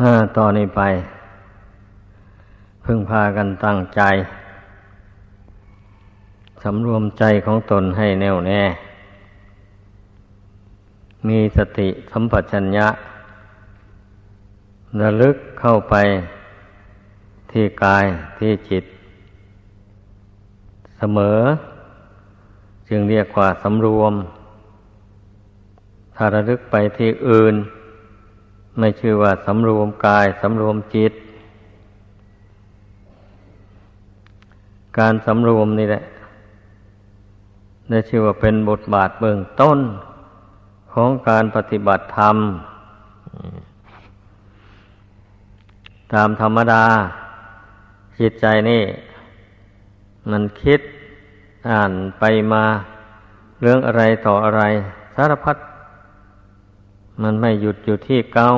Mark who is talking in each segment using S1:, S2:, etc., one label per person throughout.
S1: ห้าต่อนนี้ไป พึ่งพากันตั้งใจ สำรวมใจของตนให้แน่วแน่ มีสติสัมปชัญญะระลึกเข้าไปที่กายที่จิต เสมอ จึงเรียกว่าสำรวม ถ้าระลึกไปที่อื่น ไม่ชื่อว่าสำรวมกายสำรวมจิต การสำรวมนี่แหละได้ชื่อว่าเป็นบทบาทเบื้องต้นของการปฏิบัติธรรม ตามธรรมดา จิตใจนี่ มันคิดอ่านไปมา เรื่องอะไรต่ออะไร สารพัด มันไม่หยุดอยู่ที่เก่า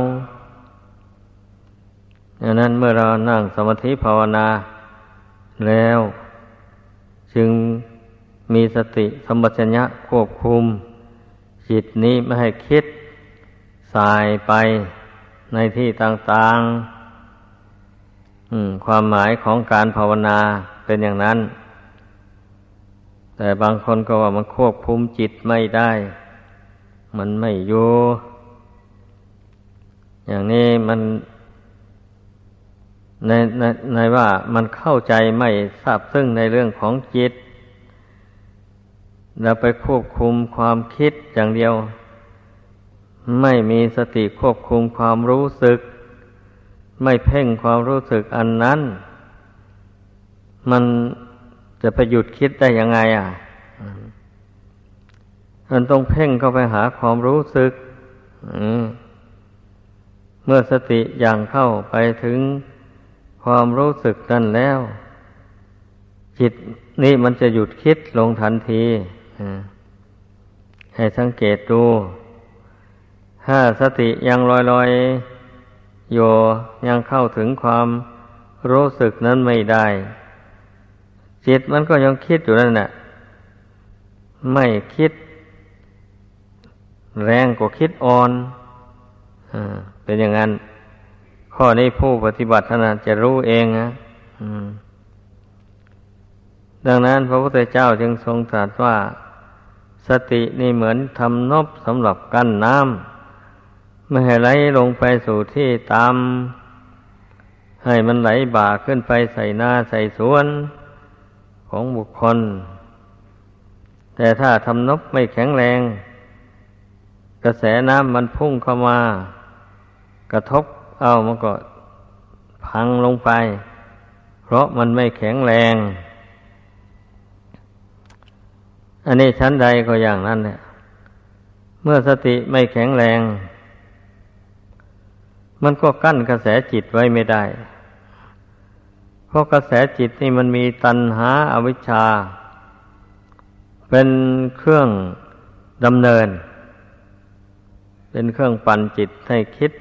S1: ดังนั้นเมื่อเรานั่งสมาธิภาวนาแล้ว จึงมีสติสมบัติญะควบคุม จิตนี้ไม่ให้คิดสายไปในที่ต่างๆความหมายของการภาวนาเป็นอย่างนั้น แต่บางคนก็ว่ามันควบคุมจิตไม่ได้ มันไม่อยู่ อย่างนี้มันในในในว่ามันเข้าใจไม่ทราบซึ่งในเรื่องของจิต แล้วไปควบคุมความคิดอย่างเดียว ไม่มีสติควบคุมความรู้สึก ไม่เพ่งความรู้สึกอันนั้น มันจะไปหยุดคิดได้ยังไงอะมันต้องเพ่งเข้าไปหาความรู้สึก อืม เมื่อสติอย่างเข้าไปถึงความรู้สึกนั่นแล้ว จิตนี่มันจะหยุดคิดลงทันทีให้สังเกตดู ถ้าสติยังลอยลอยโยยังเข้าถึงความรู้สึกนั้นไม่ได้ จิตมันก็ยังคิดอยู่นั่นแหละไม่คิด แรงกว่าคิดอ่อนอ่า เป็นอย่างนั้น ข้อนี้ผู้ปฏิบัตินาจะรู้เองนะดังนั้นพระพุทธเจ้าจึงทรงตรัสว่า สตินี่เหมือนทำนบสำหรับกั้นน้ำไม่ให้ไหลลงไปสู่ที่ตามให้มันไหลบ่าขึ้นไปใส่หน้าใส่สวนของบุคคล แต่ถ้าทำนบไม่แข็งแรง กระแสน้ำมันพุ่งเข้ามา กระทบเอามันก็พังลงไป เพราะมันไม่แข็งแรง อันนี้ชั้นใดก็อย่างนั้นเนี่ยเมื่อสติไม่แข็งแรง มันก็กั้นกระแสจิตไว้ไม่ได้ เพราะกระแสจิตนี่มันมีตัณหาอาวิชชา เป็นเครื่องดำเนิน เป็นเครื่องปั่นจิตให้คิด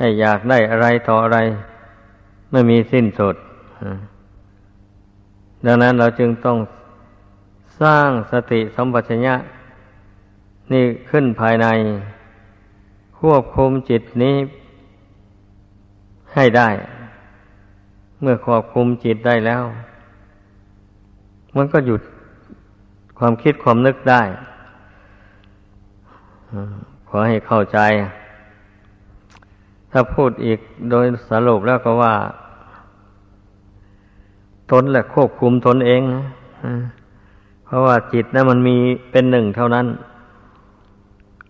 S1: ให้อยากได้อะไรต่ออะไร ไม่มีสิ้นสุด ดังนั้นเราจึงต้องสร้างสติสัมปชัญญะ นี่ขึ้นภายใน ควบคุมจิตนี้ให้ได้ เมื่อควบคุมจิตได้แล้ว มันก็หยุดความคิดความนึกได้ขอให้เข้าใจ ถ้าพูดอีกโดยสรุปแล้วก็ว่า ตนแหละควบคุมตนเองนะเพราะว่าจิตนะมันมีเป็นหนึ่งเท่านั้น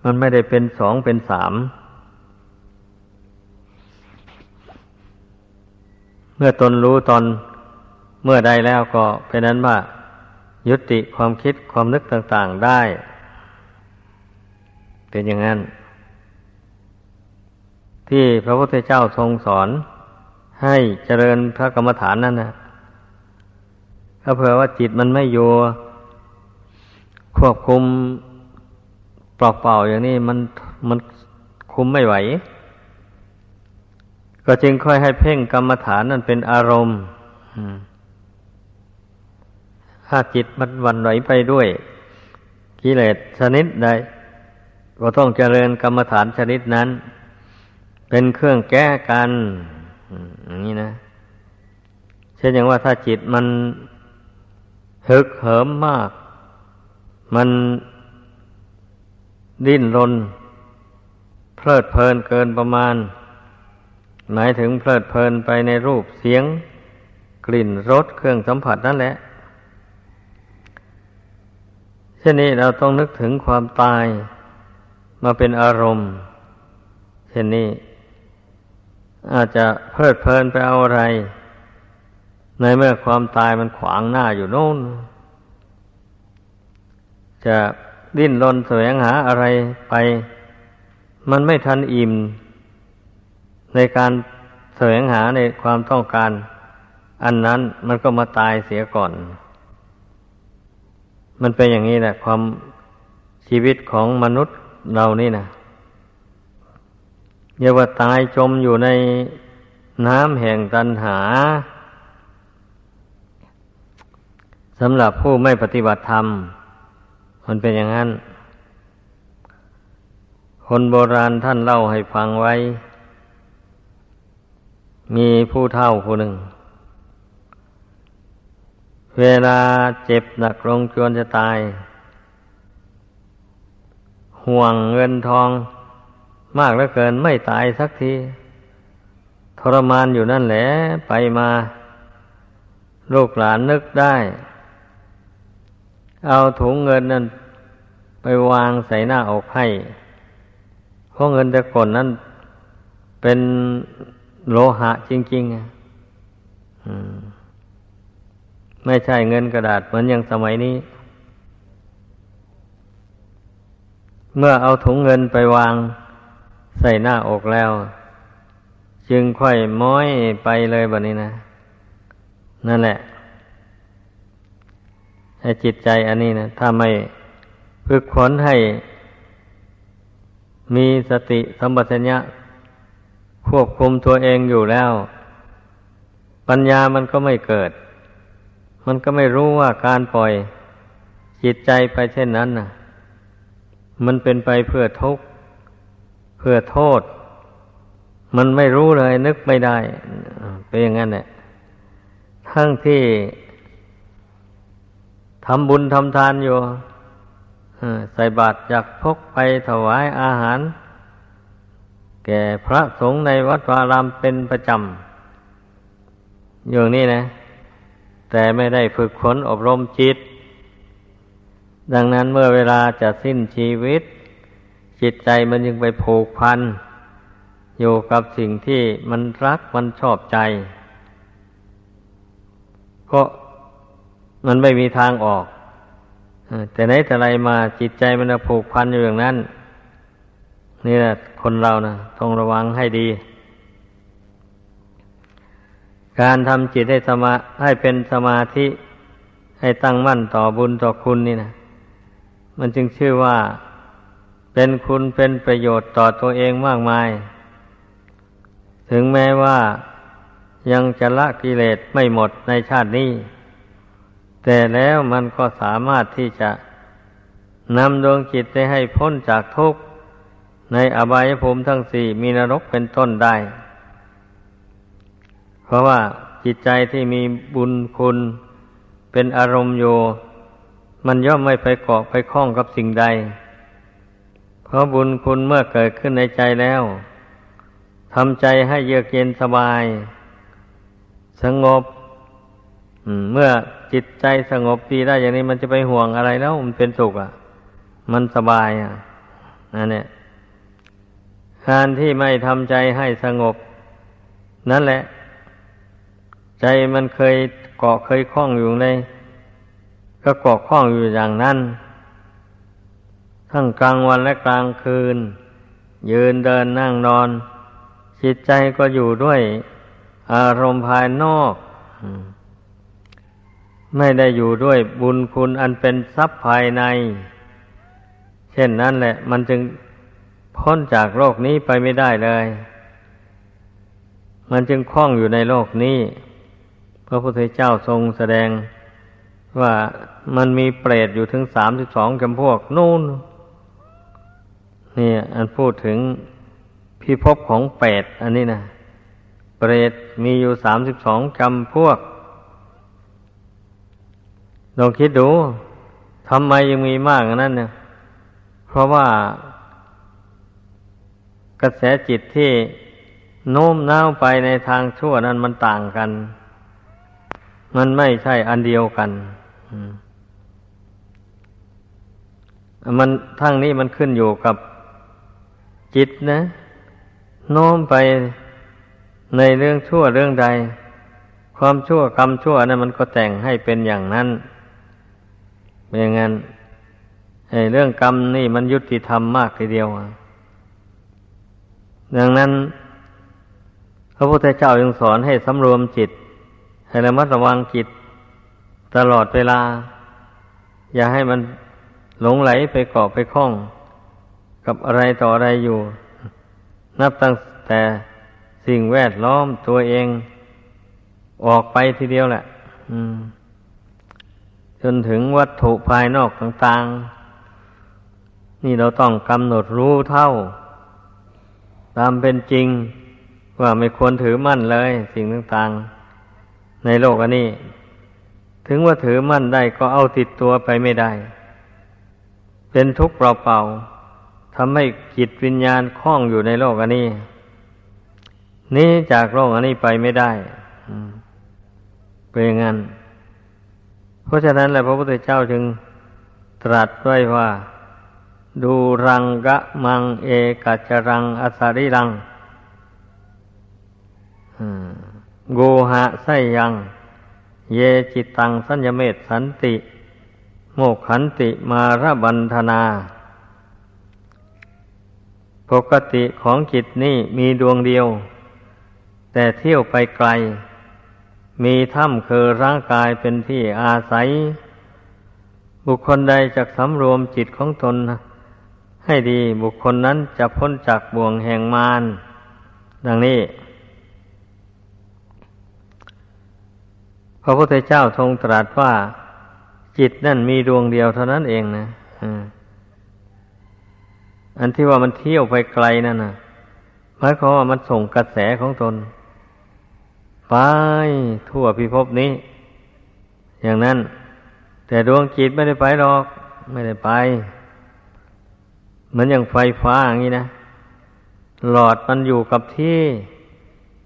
S1: มันไม่ได้เป็นสองเป็นสาม เมื่อตนรู้ตอนเมื่อใดแล้วก็เป็นนั้นว่า ยุติความคิดความนึกต่าง ๆได้ เป็นอย่างนั้น ที่พระพุทธเจ้าทรงสอน ให้เจริญพระกรรมฐานนั่นนะถ้าเผื่อว่าจิตมันไม่อยู่ควบคุมเปล่าอย่างนี้มันมันคุมไม่ไหว ก็จึงค่อยให้เพ่งกรรมฐานนั่นเป็นอารมณ์ถ้าจิตมันวันไหวไปด้วยกิเลสชนิดใดก็ต้องเจริญกรรมฐานชนิดนั้น เป็นเครื่องแก้กันอย่างนี้นะ เช่นอย่างว่าถ้าจิตมันฮึกเหิมมาก มันดิ้นรน เพลิดเพลินเกินประมาณ หมายถึงเพลิดเพลินไปในรูปเสียง กลิ่นรสเครื่องสัมผัสนั่นแหละเช่นนี้เราต้องนึกถึงความตายมาเป็นอารมณ์ เช่นนี้ อาจจะเพลิดเพลินไปเอาอะไร ในเมื่อความตายมันขวางหน้าอยู่โน่น จะดิ้นรนแสวงหาอะไรไป มันไม่ทันอิ่ม ในการแสวงหาในความต้องการ อันนั้นมันก็มาตายเสียก่อน มันเป็นอย่างนี้แหละความชีวิตของมนุษย์เรานี่นะ เยกว่าตายจมอยู่ในน้ำแห่งตันหาสำหรับผู้ไม่ปฏิบัติธรรม มันเป็นอย่างนั้น คนโบราณท่านเล่าให้ฟังไว้ มีผู้เฒ่าผู้หนึ่ง เวลาเจ็บหนักลงจวนจะตาย ห่วงเงินทอง มากเหลือเกินไม่ตายสักที ทรมานอยู่นั่นแหละไปมา ลูกหลานนึกได้ เอาถุงเงินนั่นไปวางใส่หน้าอกให้เพราะเงินแต่ก่อนนั้น เป็นโลหะจริงๆอะไม่ใช่เงินกระดาษเหมือนอย่างสมัยนี้เมื่อเอาถุงเงินไปวาง ใส่หน้าอกแล้ว จึงค่อยม้อยไปเลยแบบนี้นะ นั่นแหละให้จิตใจอันนี้นะถ้าไม่ฝึกขนให้ มีสติสัมปชัญญะควบคุมตัวเองอยู่แล้ว ปัญญามันก็ไม่เกิด มันก็ไม่รู้ว่าการปล่อยจิตใจไปเช่นนั้นน่ะมันเป็นไปเพื่อทุกข์ เพื่อโทษ มันไม่รู้เลย นึกไม่ได้ เป็นอย่างนั้นแหละทั้งที่ทำบุญทำทานอยู่ใส่บาตรจากพกไปถวายอาหาร แก่พระสงฆ์ในวัดวารามเป็นประจำอย่างนี้นะ แต่ไม่ได้ฝึกฝนอบรมจิต ดังนั้นเมื่อเวลาจะสิ้นชีวิต จิตใจมันยังไปผูกพัน อยู่กับสิ่งที่มันรักมันชอบใจ ก็มันไม่มีทางออกแต่ไหนแต่ไรมาจิตใจมันผูกพันอยู่อย่างนั้น นี่แหละคนเรานะต้องระวังให้ดี การทำจิตให้สมาให้เป็นสมาธิให้ตั้งมั่นต่อบุญต่อคุณนี่นะมันจึงชื่อว่า เป็นคุณเป็นประโยชน์ต่อตัวเองมากมาย ถึงแม้ว่ายังจะละกิเลสไม่หมดในชาตินี้ แต่แล้วมันก็สามารถที่จะนำดวงจิตได้ให้พ้นจากทุกข์ ในอบายภูมิทั้งสี่มีนรกเป็นต้นได้ เพราะว่าจิตใจที่มีบุญคุณเป็นอารมณ์อยู่มันย่อมไม่ไปเกาะไปคล้องกับสิ่งใด เพราะบุญคุณเมื่อเกิดขึ้นในใจแล้วทำใจให้เยือกเย็นสบาย สงบเมื่อจิตใจสงบดีได้อย่างนี้มันจะไปห่วงอะไรแล้ว มันเป็นสุขอะ มันสบายอะนั่นเนี่ยการที่ไม่ทำใจให้สงบ นั่นแหละ ใจมันเคยเกาะเคยคล้องอยู่ในก็เกาะคล้องอยู่อย่างนั้น ทั้งกลางวันและกลางคืน ยืนเดินนั่งนอน จิตใจก็อยู่ด้วยอารมณ์ภายนอก ไม่ได้อยู่ด้วยบุญคุณอันเป็นทรัพย์ภายใน เช่นนั้นแหละ มันจึงพ้นจากโลกนี้ไปไม่ได้เลย มันจึงคล้องอยู่ในโลกนี้ พระพุทธเจ้าทรงแสดงว่ามันมีเปรตอยู่ถึงสามสิบสองจำพวกนู่น นี่อันพูดถึงพิภพของเปรตอันนี้นะเปรตมีอยู่สามสิบสองจำพวกลองคิดดูทำไมยังมีมากนั้นเนี่ยเพราะว่ากระแสจิตที่โน้มน้าวไปในทางชั่วนั้นมันต่างกัน มันไม่ใช่อันเดียวกันมันทั้งนี้มันขึ้นอยู่กับ จิตนะ โน้มไปในเรื่องชั่วเรื่องใด ความชั่วกรรมชั่วนั้นมันก็แต่งให้เป็นอย่างนั้นเป็นอย่างนั้นเรื่องกรรมนี่มันยุติธรรมมากทีเดียวดังนั้นพระพุทธเจ้ายังสอนให้สำรวมจิต ให้ระมัดระวังจิต ตลอดเวลา อย่าให้มันหลงไหลไปเกาะไปคล้อง กับอะไรต่ออะไรอยู่ นับตั้งแต่สิ่งแวดล้อมตัวเองออกไปทีเดียวแหละจนถึงวัตถุภายนอกต่างๆ นี่เราต้องกำหนดรู้เท่า ตามเป็นจริงว่าไม่ควรถือมั่นเลย สิ่งต่างๆ ในโลกอันนี้ ถึงว่าถือมั่นได้ก็เอาติดตัวไปไม่ได้ เป็นทุกข์เปล่าๆ ทำให้จิตวิญญาณคล้องอยู่ในโลกอันนี้นี้จากโลกอันนี้ไปไม่ได้เป็นงั้น เพราะฉะนั้นแหละพระพุทธเจ้าจึงตรัสไว้ว่า ดูรังกะมังเอกัจรังอสาริรังโกหะไสยัง เยจิตตังสัญญเมตสันติ โมกขันติมารบันธนา ปกติของจิตนี่มีดวงเดียว แต่เที่ยวไปไกล มีถ้ำคือร่างกายเป็นที่อาศัย บุคคลใดจะสำรวมจิตของตน ให้ดีบุคคลนั้นจะพ้นจากบ่วงแห่งมารดังนี้ พระพุทธเจ้าทรงตรัสว่า จิตนั่นมีดวงเดียวเท่านั้นเองนะอั อันที่ว่ามันเที่ยวไปไกลนั่นนะหมายความว่ามันส่งกระแสของตน ไปทั่วพิภพนี้ อย่างนั้น แต่ดวงจิตไม่ได้ไปหรอก ไม่ได้ไปเหมือนอย่างไฟฟ้าอย่างนี้นะ หลอดมันอยู่กับที่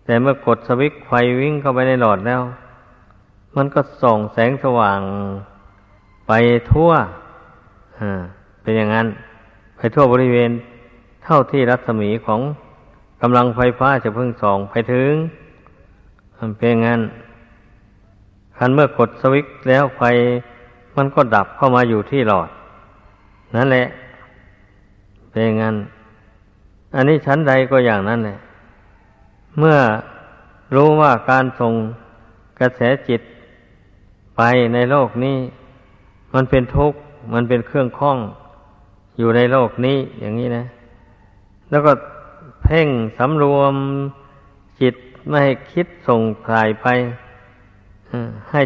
S1: แต่เมื่อกดสวิตช์ไฟวิ่งเข้าไปในหลอดแล้ว มันก็ส่องแสงสว่างไปทั่วเป็นอย่างนั้น ไปทั่วบริเวณเท่าที่รัศมีของกำลังไฟฟ้าจะเพิ่งส่องไปถึงเป็นอย่างนั้นคันเมื่อกดสวิตช์แล้วไฟมันก็ดับเข้ามาอยู่ที่หลอด นั่นแหละ เป็นอย่างนั้น อันนี้ชั้นใดก็อย่างนั้นแหละ เมื่อรู้ว่าการส่งกระแสจิตไปในโลกนี้ มันเป็นทุกข์ มันเป็นเครื่องข้อง อยู่ในโลกนี้อย่างนี้นะ แล้วก็เพ่งสำรวมจิตไม่ให้คิดส่งสายไปให้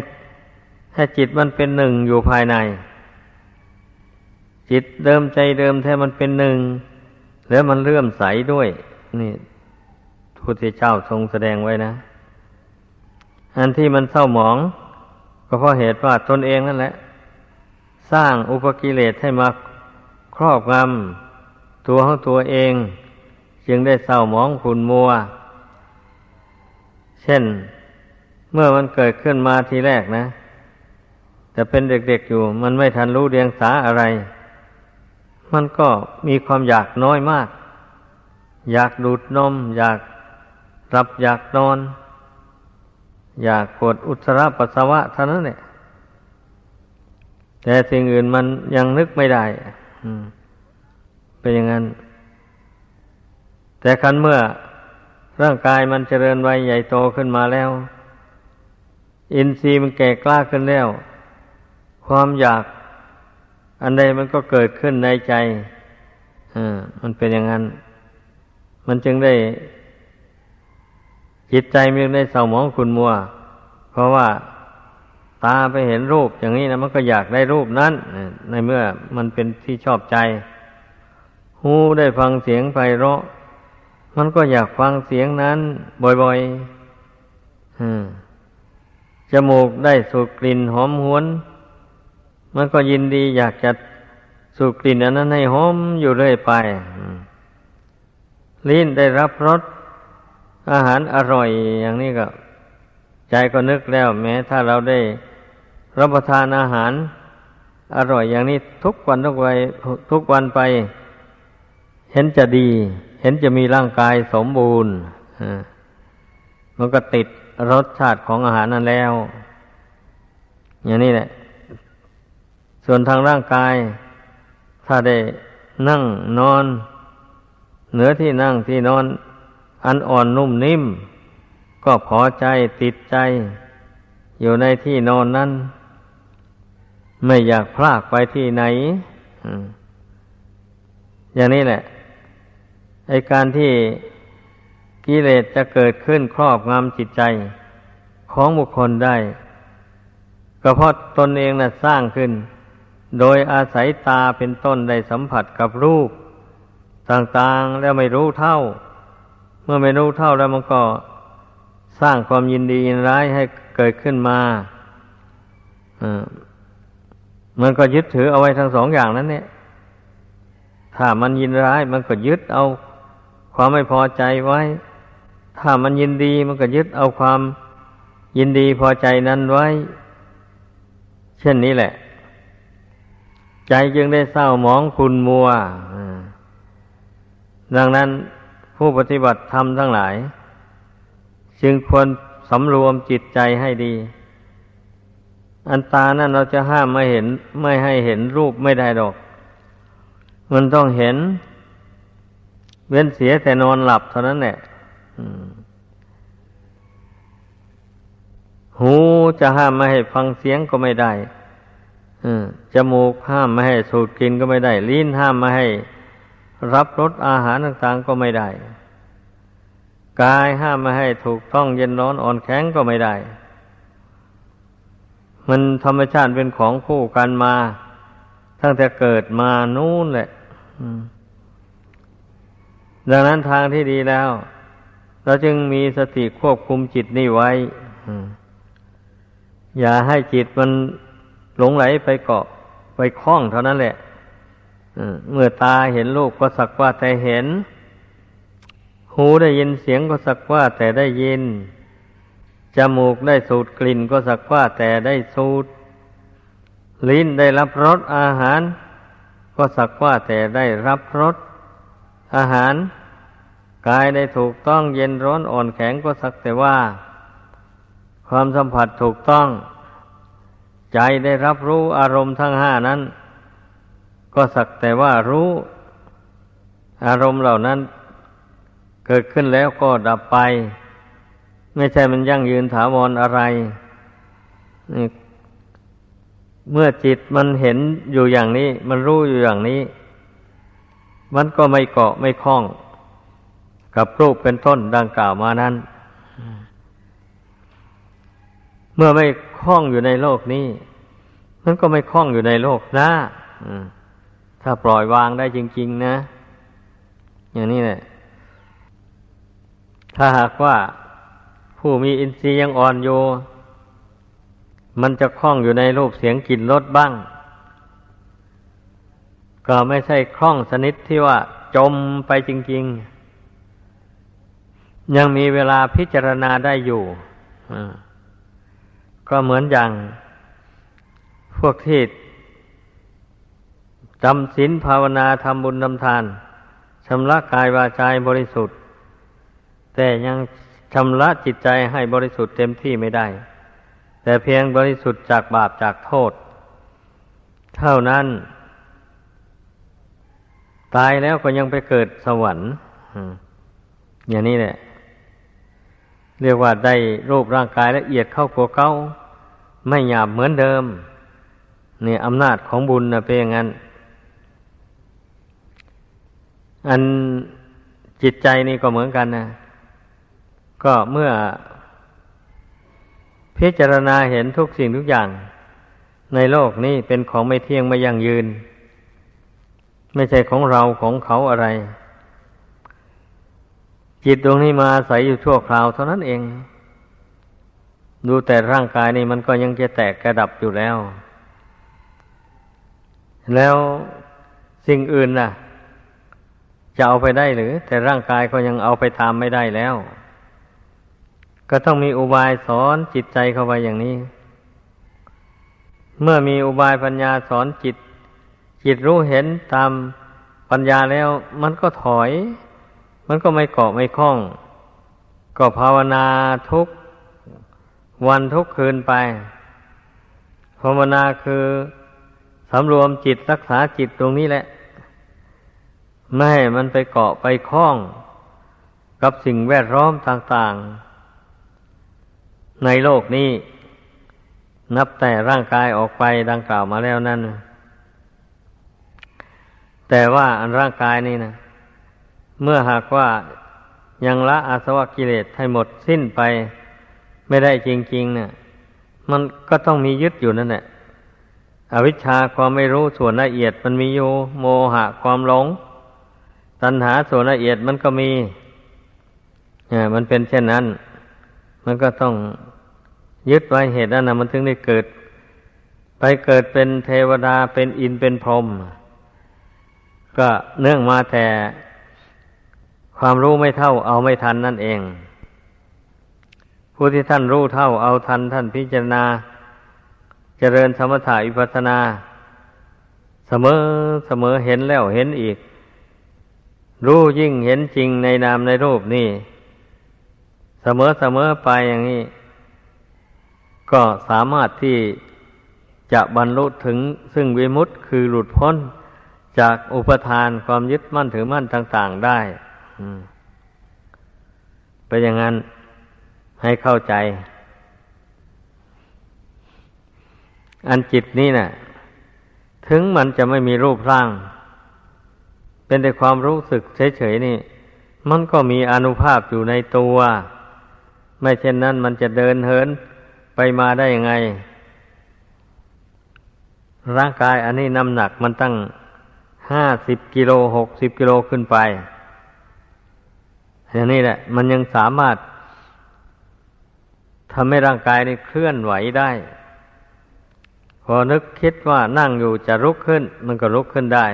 S1: ให้จิตมันเป็นหนึ่งอยู่ภายใน จิตเดิมใจเดิมแท้มันเป็นหนึ่ง แล้วมันเลื่อมใสด้วย นี่พุทธเจ้าทรงแสดงไว้นะ อันที่มันเศร้าหมอง ก็เพราะเหตุว่าตนเองนั่นแหละ สร้างอุปกิเลสให้มา ครอบงำตัวของตัวเอง จึงได้เศร้าหมองขุนมัว เช่น เมื่อมันเกิดขึ้นมาทีแรกนะ แต่เป็นเด็กๆอยู่ มันไม่ทันรู้เรียงสาอะไร มันก็มีความอยากน้อยมาก อยากดูดนม อยากรับอยากนอน อยากกดอุจจาระปัสสาวะเท่านั้นแหละแต่สิ่งอื่นมันยังนึกไม่ได้ เป็นอย่างนั้น แต่คันเมื่อร่างกายมันเจริญวัยใหญ่โตขึ้นมาแล้ว อินทรีย์มันแก่กล้าขึ้นแล้ว ความอยาก อันใดมันก็เกิดขึ้นในใจมันเป็นอย่างนั้น มันจึงได้ จิตใจมันได้เศร้าหมองขุนมัว เพราะว่า ตาไปเห็นรูปอย่างนี้นะมันก็อยากได้รูปนั้นในเมื่อมันเป็นที่ชอบใจ หูได้ฟังเสียงไพเราะ มันก็อยากฟังเสียงนั้น บ่อยๆจมูกได้สูดกลิ่นหอมหวน มันก็ยินดีอยากจะสูดกลิ่นอันนั้นให้หอมอยู่เรื่อยไปลิ้นได้รับรสอาหารอร่อยอย่างนี้ก็ ใจก็นึกแล้ว แม้ถ้าเราได้ รับประทานอาหาร อร่อยอย่างนี้ทุกวันทุกวันทุกวันไป เห็นจะดี เห็นจะมีร่างกายสมบูรณ์มันก็ติดรสชาติของอาหารนั้นแล้ว อย่างนี้แหละ ส่วนทางร่างกาย ถ้าได้นั่งนอน เหนือที่นั่งที่นอน อันอ่อนนุ่มนิ่ม ก็พอใจติดใจ อยู่ในที่นอนนั้น ไม่อยากพลากไปที่ไหนอย่างนี้แหละไอการที่กิเลสจะเกิดขึ้นครอบงำจิตใจของบุคคลได้ ก็เพราะตนเองนะ่ะสร้างขึ้น โดยอาศัยตาเป็นต้นได้สัมผัสกับรูป ต่างๆแล้วไม่รู้เท่า เมื่อไม่รู้เท่าแล้วมันก็สร้างความยินดียินร้ายให้เกิดขึ้นมาอ่า มันก็ยึดถือเอาไว้ทั้งสองอย่างนั้น เนี่ย ถ้ามันยินร้าย มันก็ยึดเอาความไม่พอใจไว้ ถ้ามันยินดีมันก็ยึดเอาความยินดีพอใจนั้นไว้ เช่นนี้แหละ ใจจึงได้เศร้าหมองคุณมัวดังนั้นผู้ปฏิบัติธรรมทั้งหลาย จึงควรสำรวมจิตใจให้ดี อันตานั่นเราจะห้ามไม่เห็นไม่ให้เห็นรูปไม่ได้ดอก มันต้องเห็น เว้นเสียแต่นอนหลับเท่านั้นแหละหูจะห้ามไม่ให้ฟังเสียงก็ไม่ได้จมูกห้ามไม่ให้สูดกินก็ไม่ได้ ลิ้นห้ามไม่ให้รับรสอาหารต่างๆก็ไม่ได้ กายห้ามไม่ให้ถูกต้องเย็นร้อนอ่อนแข็งก็ไม่ได้ มันธรรมชาติเป็นของคู่กันมา ตั้งแต่เกิดมานู่นแหละดังนั้นทางที่ดีแล้ว เราจึงมีสติควบคุมจิตนี่ไว้อย่าให้จิตมันหลงไหลไปเกาะไปคล้องเท่านั้นแหละเมื่อตาเห็นรูปก็สักว่าแต่เห็น หูได้ยินเสียงก็สักว่าแต่ได้ยิน จมูกได้สูดกลิ่นก็สักว่าแต่ได้สูด ลิ้นได้รับรสอาหาร ก็สักว่าแต่ได้รับรสอาหาร กายได้ถูกต้องเย็นร้อนอ่อนแข็งก็สักแต่ว่า ความสัมผัสถูกต้อง ใจได้รับรู้อารมณ์ทั้งห้านั้น ก็สักแต่ว่ารู้ อารมณ์เหล่านั้น เกิดขึ้นแล้วก็ดับไป ไม่ใช่มันยั่งยืนถาวรอะไรเมื่อจิตมันเห็นอยู่อย่างนี้ มันรู้อยู่อย่างนี้ มันก็ไม่เกาะไม่คล้อง กับรูปเป็นต้นดังกล่าวมานั้น เมื่อไม่คล้องอยู่ในโลกนี้ มันก็ไม่คล้องอยู่ในโลกหน้าถ้าปล่อยวางได้จริง ๆ นะ อย่างนี้แหละถ้าหากว่า ผู้มีอินทรีย์ยังอ่อนโยมันจะคล้องอยู่ในรูปเสียงกลิ่นรสบ้าง ก็ไม่ใช่คล้องสนิทที่ว่าจมไปจริง ๆ ยังมีเวลาพิจารณาได้อยู่ก็เหมือนอย่าง พวกที่จำศีลภาวนาทำบุญทำทานชำระกายวาจาบริสุทธิ์ แต่ยัง ชำระจิตใจให้บริสุทธิ์เต็มที่ไม่ได้ แต่เพียงบริสุทธิ์จากบาปจากโทษ เท่านั้น ตายแล้วก็ยังไปเกิดสวรรค์อย่างนี้แหละ เรียกว่าได้รูปร่างกายละเอียดเข้ากว่าเก้า ไม่หยาบเหมือนเดิมเนี่ยอำนาจของบุญนะเป็นอย่างนั้น อันจิตใจนี่ก็เหมือนกันนะ ก็เมื่อพิจารณาเห็นทุกสิ่งทุกอย่าง ในโลกนี้เป็นของไม่เที่ยงไม่ยั่งยืน ไม่ใช่ของเราของเขาอะไร จิตดวงนี้มาอาศัยอยู่ชั่วคราวเท่านั้นเอง ดูแต่ร่างกายนี่มันก็ยังจะแตกกระดับอยู่แล้ว แล้วสิ่งอื่นน่ะ จะเอาไปได้หรือ แต่ร่างกายก็ยังเอาไปตามไม่ได้แล้ว ก็ต้องมีอุบายสอนจิตใจเข้าไปอย่างนี้ เมื่อมีอุบายปัญญาสอนจิต จิตรู้เห็นตามปัญญาแล้ว มันก็ถอย มันก็ไม่เกาะไม่คล้อง ก็ภาวนาทุกวันทุกคืนไป ภาวนาคือสำรวมจิตรักษาจิตตรงนี้แหละ ไม่ให้มันไปเกาะไปคล้อง กับสิ่งแวดล้อมต่าง ๆ ในโลกนี้ นับแต่ร่างกายออกไปดังกล่าวมาแล้วนั่น แต่ว่าอันร่างกายนี่นะเมื่อหากว่ายังละอาสวะกิเลสให้หมดสิ้นไปไม่ได้จริงๆเนี่ย มันก็ต้องมียึดอยู่นั่นแหละอวิชชาความไม่รู้ส่วนละเอียดมันมีอยู่โมหะความหลง ตัณหาส่วนละเอียดมันก็มีเนี่ยมันเป็นเช่นนั้น มันก็ต้อง ยึดไว้เหตุนั้นนะมันถึงได้เกิด ไปเกิดเป็นเทวดาเป็นอินเป็นพรหมก็เนื่องมาแต่ความรู้ไม่เท่าเอาไม่ทันนั่นเอง ผู้ที่ท่านรู้เท่าเอาทันท่านพิจารณา เจริญสมถะอิปัสนา เสมอเสมอเห็นแล้วเห็นอีก รู้ยิ่งเห็นจริงในนามในรูปนี่ เสมอเสมอไปอย่างนี้ ก็สามารถที่จะบรรลุถึงซึ่งวิมุตต์คือหลุดพ้นจากอุปทานความยึดมั่นถือมั่นต่าง ๆได้เป็นอย่างนั้นให้เข้าใจ อันจิตนี้นะ่ะ ถึงมันจะไม่มีรูปร่าง เป็นแต่ความรู้สึกเฉยๆนี่ มันก็มีอนุภาพอยู่ในตัว ไม่เช่นนั้นมันจะเดินเหิน ไปมาได้ยังไง ร่างกายอันนี้น้ำหนักมันตั้งห้าสิบกิโลหกสิบกิโลขึ้นไปอย่างนี้แหละ มันยังสามารถทำให้ร่างกายนี้เคลื่อนไหวได้ พอนึกคิดว่านั่งอยู่จะลุกขึ้น มันก็ลุกขึ้นได้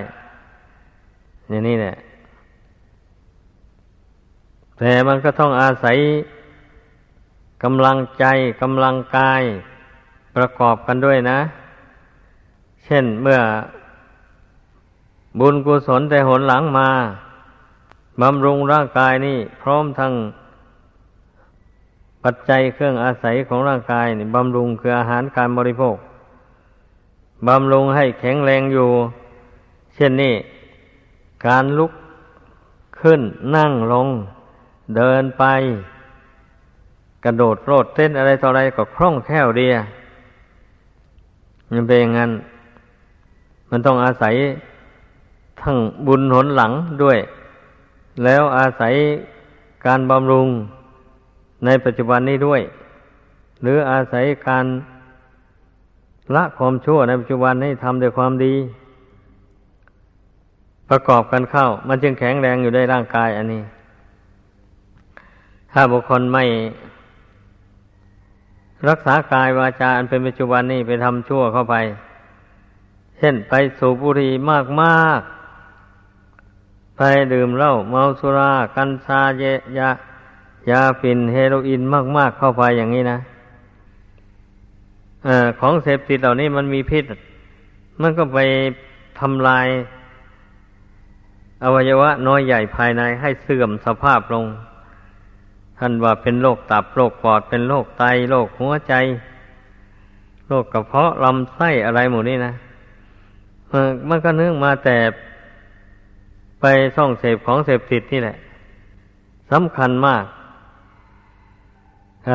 S1: อย่างนี้แหละแต่มันก็ต้องอาศัย กำลังใจกำลังกายประกอบกันด้วยนะ เช่นเมื่อบุญกุศลแต่หนหลังมาบำรุงร่างกายนี่พร้อมทั้งปัจจัยเครื่องอาศัยของร่างกายนี่บำรุงคืออาหารการบริโภคบำรุงให้แข็งแรงอยู่ เช่นนี้ การลุกขึ้นนั่งลง เดินไป กระโดดโลดเต้นอะไรต่ออะไรก็คล่องแคล่วดีมันเป็นอย่างนั้น มันต้องอาศัยทั้งบุญหนหลังด้วย แล้วอาศัยการบำรุงในปัจจุบันนี้ด้วย หรืออาศัยการละความชั่วในปัจจุบันให้ทำด้วยความดี ประกอบกันเข้า มันจึงแข็งแรงอยู่ในร่างกายอันนี้ ถ้าบุคคลไม่ รักษากายวาจาอันเป็นปัจจุบันนี้ไปทำชั่วเข้าไป เช่นไปสูบบุหรี่มากๆ ไปดื่มเหล้าเมาสุรา กัญชาเยยายาฝิ่นเฮโรอีนมาก ๆ เข้าไปอย่างนี้นะอของเสพติดเหล่านี้มันมีพิษ มันก็ไปทำลาย อวัยวะน้อยใหญ่ภายในให้เสื่อมสภาพลง ท่านว่าเป็นโรคตับโรคปอดเป็นโรคไตโรคหัวใจโรคกระเพาะลำไส้อะไรหมดนี่นะมันก็เนื่องมาแต่ไปท่องเสพของเสพติดนี่แหละสำคัญมาก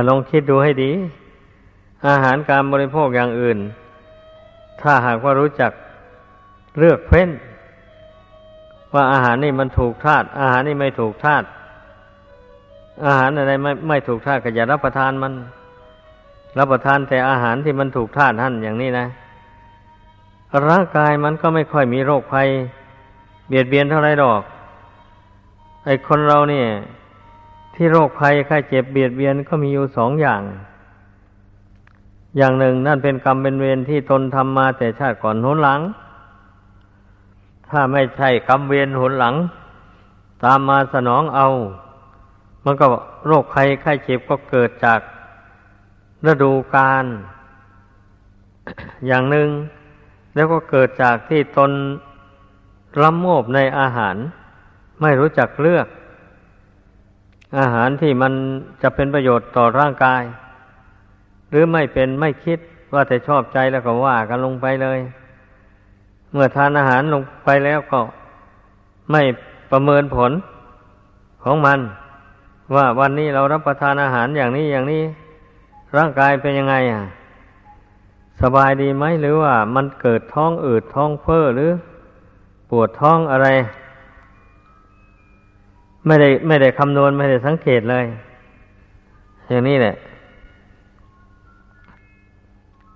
S1: ลองคิดดูให้ดี อาหารการบริโภคอย่างอื่น ถ้าหากว่ารู้จักเลือกเฟ้น ว่าอาหารนี่มันถูกธาตุอาหารนี่ไม่ถูกธาตุ อาหารอะไรไม่ไม่ถูกธาตุก็อย่ารับประทานมัน รับประทานแต่อาหารที่มันถูกธาตุท่านอย่างนี้นะ ร่างกายมันก็ไม่ค่อยมีโรคภัย เบียดเบียนเท่าไรดอกไอ้คนเราเนี่ย ที่โรคภัยไข้เจ็บเบียดเบียนก็มีอยู่สองอย่าง อย่างหนึ่งนั่นเป็นกรรมเป็นเวรที่ตนทำมาแต่ชาติก่อนหนหลัง ถ้าไม่ใช่กรรมเวรหนหลัง ตามมาสนองเอา มันก็โรคภัยไข้เจ็บก็เกิดจากฤดูกาลอย่างหนึ่งแล้วก็เกิดจากที่ตนรับโมบในอาหาร ไม่รู้จักเลือก อาหารที่มันจะเป็นประโยชน์ต่อร่างกาย หรือไม่เป็นไม่คิดว่าแต่ชอบใจแล้วก็ว่ากันลงไปเลย เมื่อทานอาหารลงไปแล้วก็ไม่ประเมินผลของมัน ว่าวันนี้เรารับประทานอาหารอย่างนี้อย่างนี้ ร่างกายเป็นยังไงอะ สบายดีไหมหรือว่ามันเกิดท้องอืดท้องเฟ้อหรือ ปวดท้องอะไร ไม่ได้ไม่ได้คำนวณไม่ได้สังเกตเลย อย่างนี้แหละ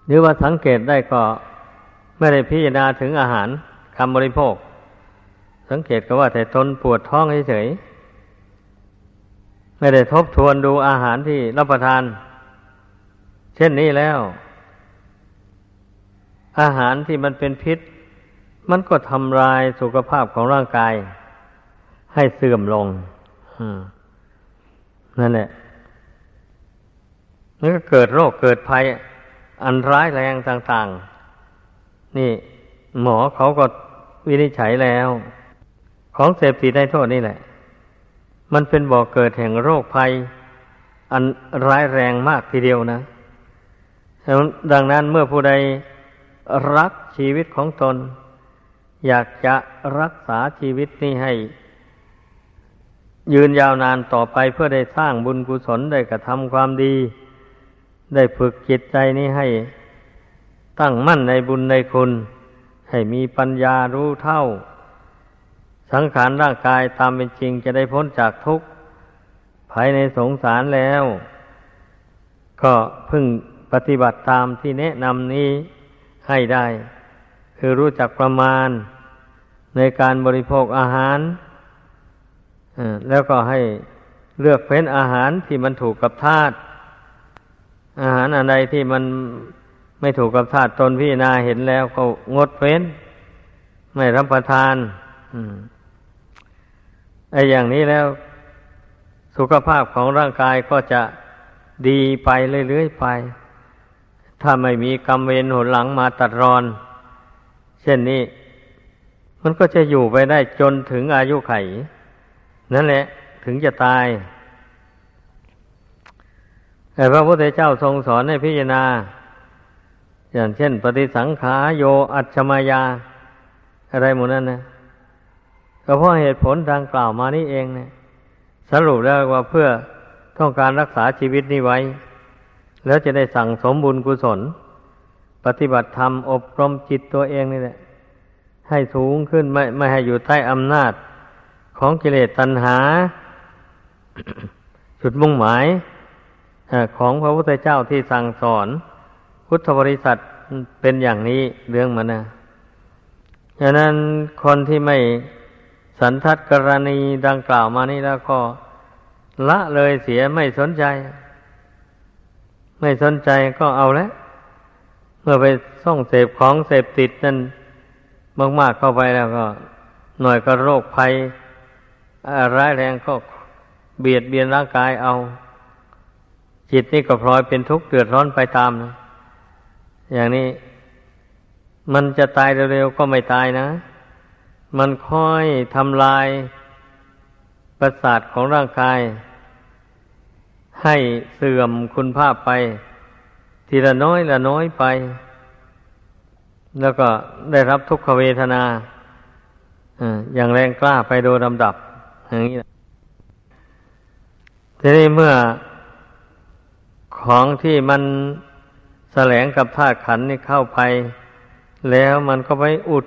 S1: หรือว่าสังเกตได้ก็ไม่ได้พิจารณาถึงอาหารคำบริโภค สังเกตก็ว่าแต่ตนปวดท้องเฉยๆ ไม่ได้ทบทวนดูอาหารที่รับประทาน เช่นนี้แล้ว อาหารที่มันเป็นพิษ มันก็ทำลายสุขภาพของร่างกาย ให้เสื่อมลงนั่นแหละแล้วก็เกิดโรคเกิดภัย อันร้ายแรงต่าง ๆ นี่ หมอเขาก็วินิจฉัยแล้ว ของเสพติดในโทษนี่แหละ มันเป็นบ่อกเกิดแห่งโรคภัย อันร้ายแรงมากทีเดียวนะ ดังนั้นเมื่อผู้ใดรักชีวิตของตน อยากจะรักษาชีวิตนี้ให้ ยืนยาวนานต่อไปเพื่อได้สร้างบุญกุศลได้กระทำความดี ได้ฝึกจิตใจนี้ให้ ตั้งมั่นในบุญในคุณ ให้มีปัญญารู้เท่า สังขารร่างกายตามเป็นจริงจะได้พ้นจากทุกข์ภายในสงสารแล้ว ก็พึ่งปฏิบัติตามที่แนะนำนี้ให้ได้ คือรู้จักประมาณในการบริโภคอาหารแล้วก็ให้เลือกเฟ้นอาหารที่มันถูกกับธาตุอาหารอะไรที่มันไม่ถูกกับธาตุตนพี่นาเห็นแล้วก็งดเฟ้น ไม่รับประทาน ไอ้อย่างนี้แล้ว สุขภาพของร่างกายก็จะดีไปเรื่อยๆไป ถ้าไม่มีกรรมเวรหนหลังมาตัดรอน เช่นนี้ มันก็จะอยู่ไปได้จนถึงอายุไข นั่นแหละ ถึงจะตาย แต่พระพุทธเจ้าทรงสอนให้พิจารณา อย่างเช่น ปฏิสังขาโยอัจฉมายา อะไรหมดนั้นนะ ก็เพราะเหตุผลดังกล่าวมานี่เองเนะสรุปแล้วว่าเพื่อต้องการรักษาชีวิตนี้ไว้ แล้วจะได้สั่งสมบุญกุศล ปฏิบัติธรรมอบรมจิตตัวเองนี่แหละ ให้สูงขึ้นไม่ไม่ให้อยู่ใต้อำนาจของกิเลสตัณหา จุดมุ่งหมายของพระพุทธเจ้าที่สั่งสอน พุทธบริษัทเป็นอย่างนี้เรื่องมันนะฉะนั้นคนที่ไม่ สันทัดกรณีดังกล่าวมานี่แล้วก็ละเลยเสียไม่สนใจ ไม่สนใจก็เอาแล้วเมื่อไปส่องเสพของเสพติดนั่นมากๆเข้าไปแล้วก็ หน่อยก็โรคภัยร้ายแรงก็เบียดเบียนร่างกายเอา จิตนี่ก็พลอยเป็นทุกข์เดือดร้อนไปตามนะอย่างนี้มันจะตายเร็วๆก็ไม่ตายนะ มันค่อยทำลายประสาทของร่างกาย ให้เสื่อมคุณภาพไป ทีละน้อยละน้อยไป แล้วก็ได้รับทุกขเวทนาอย่างแรงกล้าไปโดยลำดับ อย่างนี้ทีนี้เมื่อของที่มันแสลงกับธาตุขันนี่เข้าไป แล้วมันก็ไปอุด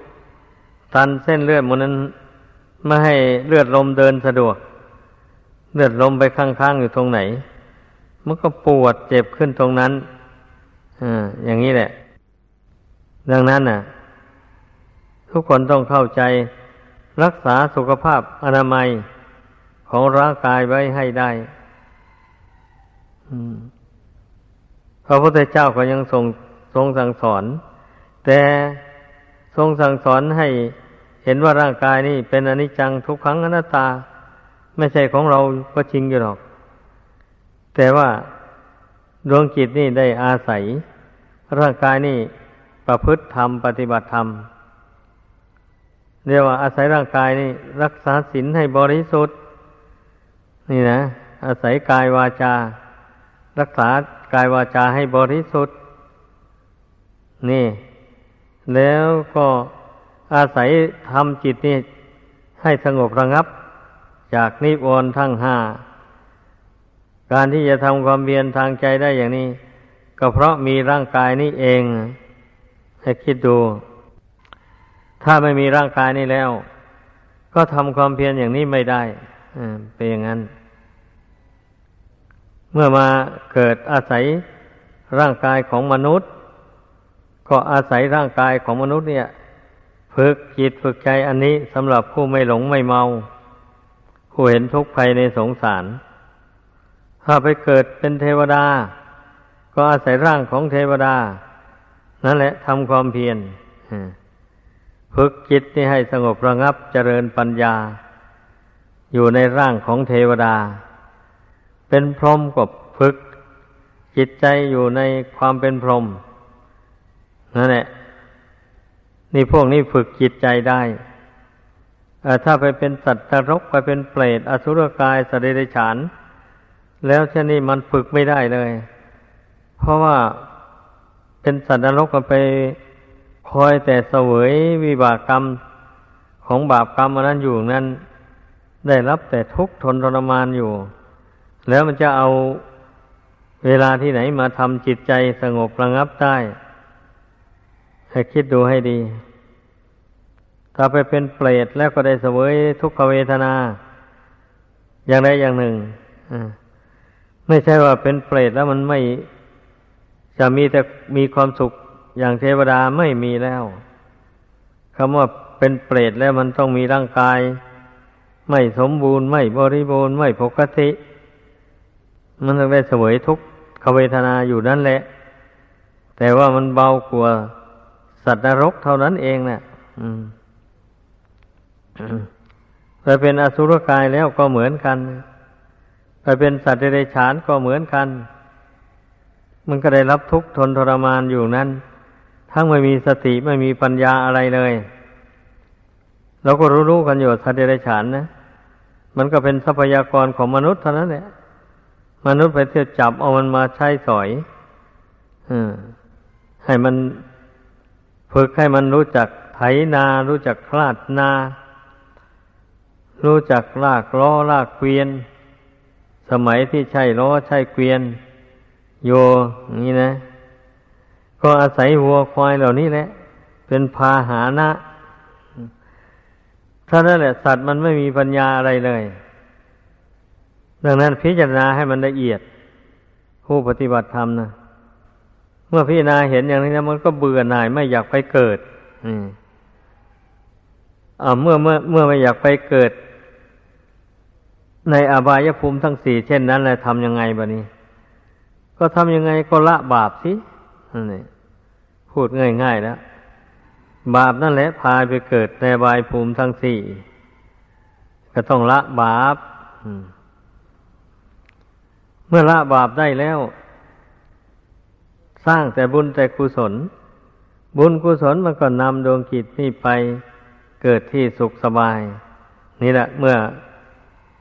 S1: ตันเส้นเลือดมันนั้นไม่ให้เลือดลมเดินสะดวก เลือดลมไปข้างๆอยู่ตรงไหน มันก็ปวดเจ็บขึ้นตรงนั้นอ่าอย่างนี้แหละ ดังนั้นน่ะ ทุกคนต้องเข้าใจรักษาสุขภาพอนามัยของร่างกายไว้ให้ได้พระพุทธเจ้าก็ยังทรงทรงสั่งสอน แต่ทรงสั่งสอนให้ เห็นว่าร่างกายนี่เป็นอนิจจังทุกขังอนัตตา ไม่ใช่ของเราก็จริงอยู่หรอก แต่ว่าดวงจิตนี่ได้อาศัย ร่างกายนี่ประพฤติธรรมปฏิบัติธรรมเรียกว่าอาศัยร่างกายนี่รักษาศีลให้บริสุทธิ์ นี่นะ อาศัยกายวาจา รักษากายวาจาให้บริสุทธิ์ นี่ แล้วก็ อาศัยทำจิตนี่ให้สงบระงับ จากนิวรณ์ทั้งห้า การที่จะทำความเบียนทางใจได้อย่างนี้ ก็เพราะมีร่างกายนี้เอง ให้คิดดู ถ้าไม่มีร่างกายนี้แล้ว ก็ทำความเพียรอย่างนี้ไม่ได้เป็นอย่างนั้น เมื่อมาเกิดอาศัยร่างกายของมนุษย์ ก็อาศัยร่างกายของมนุษย์เนี่ย ฝึกจิตฝึกใจอันนี้สำหรับผู้ไม่หลงไม่เมา ผู้เห็นทุกข์ภัยในสงสาร ถ้าไปเกิดเป็นเทวดา ก็อาศัยร่างของเทวดา นั่นแหละทำความเพียรฝึกจิตนี่ให้สงบระงับเจริญปัญญา อยู่ในร่างของเทวดา เป็นพรหมก็ฝึกจิตใจอยู่ในความเป็นพรหมนั่นแหละ นี่พวกนี้ฝึกจิตใจได้ถ้าไปเป็นสัตว์นรกไปเป็นเปรตอสุรกายสเดรฉาน แล้วเช่นนี้มันฝึกไม่ได้เลย เพราะว่าเป็นสัตว์นรกก็ไปคอยแต่เสวยวิบากกรรมของบาปกรรมอันนั้นอยู่นั้น ได้รับแต่ทุกข์ทนทรมานอยู่ แล้วมันจะเอาเวลาที่ไหนมาทำจิตใจสงบระงับได้ให้คิดดูให้ดี ถ้าไปเป็นเปรตแล้วก็ได้เสวยทุกขเวทนา อย่างใดอย่างหนึ่งไม่ใช่ว่าเป็นเปรตแล้วมันไม่จะมีแต่มีความสุขอย่างเทวดาไม่มีแล้วคำว่าเป็นเปรตแล้วมันต้องมีร่างกาย ไม่สมบูรณ์ไม่บริบูรณ์ไม่ปกติ มันต้องได้เสวยทุกขเวทนาอยู่นั่นแหละ แต่ว่ามันเบากว่าสัตว์นรกเท่านั้นเองเนะ่ย ไปเป็นอสุรกายแล้วก็เหมือนกันไปเป็นสัตว์เดรัจฉานก็เหมือนกัน มันก็ได้รับทุกข์ทนทรมานอยู่นั้น ทั้งไม่มีสติไม่มีปัญญาอะไรเลยเราก็รู้ๆกันอยู่สัตว์เดรัจฉานนะ มันก็เป็นทรัพยากรของมนุษย์เท่านั้นแหละ มนุษย์ไปเที่ยวจับเอามันมาใช้สอยอให้มันฝึกให้มันรู้จักไถนา รู้จักคลาดนา รู้จักลากล้อลากเกวียน สมัยที่ใช่ล้อใช่เกวียน โยนี่นะ ก็อาศัยวัวควายเหล่านี้แหละ เป็นพาหานะถ้านั่นแหละสัตว์มันไม่มีปัญญาอะไรเลย ดังนั้นพิจารณาให้มันละเอียด ผู้ปฏิบัติธรรมนะเมื่อพี่นาเห็นอย่างนี้แล้วมันก็เบื่อหน่ายไม่อยากไปเกิด อืม เมื่อเมื่อเมื่อไม่อยากไปเกิด ในอบายภูมิทั้งสี่เช่นนั้นเลยทำยังไงบะนี้ ก็ทำยังไงก็ละบาปสินี่พูดง่ายๆแล้วบาปนั่นแหละพาไปเกิดในอบายภูมิทั้งสี่ก็ต้องละบาปเมื่อละบาปได้แล้ว สร้างแต่บุญแต่กุศล บุญกุศลมันก็นำดวงจิตนี่ไป เกิดที่สุขสบาย นี่แหละเมื่อ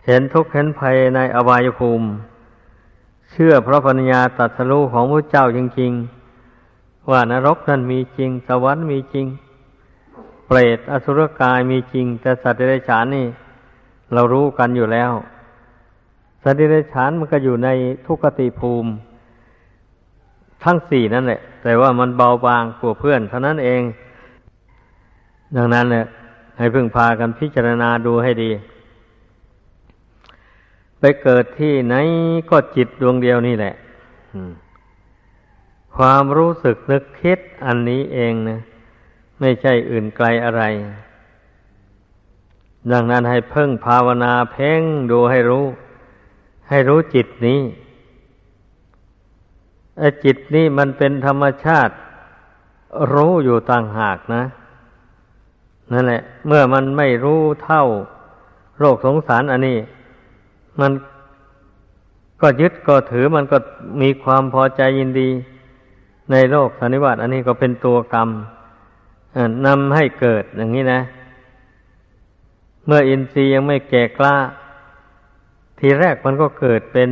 S1: เห็นทุกข์เห็นภัยในอบายภูมิ เชื่อพระปัญญาตรัสรู้ของพระเจ้าจริง ๆ ว่านรกนั้นมีจริง สวรรค์มีจริง เปรตอสุรกายมีจริง แต่สัตว์เดรัจฉานนี่ เรารู้กันอยู่แล้ว สัตว์เดรัจฉานมันก็อยู่ในทุกขติภูมิ ทั้งสี่นั่นแหละ แต่ว่ามันเบาบางกว่าเพื่อนเท่านั้นเอง ดังนั้นเนี่ย ให้พึ่งพากันพิจารณาดูให้ดี ไปเกิดที่ไหนก็จิตดวงเดียวนี่แหละความรู้สึกนึกคิดอันนี้เองนะไม่ใช่อื่นไกลอะไร ดังนั้นให้เพ่งภาวนาเพ่งดูให้รู้ ให้รู้จิตนี้ไอ้จิตนี่มันเป็นธรรมชาติ รู้อยู่ต่างหากนะ นั่นแหละ เมื่อมันไม่รู้เท่าโรคสงสารอันนี้ มันก็ยึดก็ถือมันก็มีความพอใจยินดี ในโลกสันนิวาตอันนี้ก็เป็นตัวกรรมนำให้เกิดอย่างนี้นะ เมื่ออินทรีย์ยังไม่แก่กล้า ทีแรกมันก็เกิดเป็น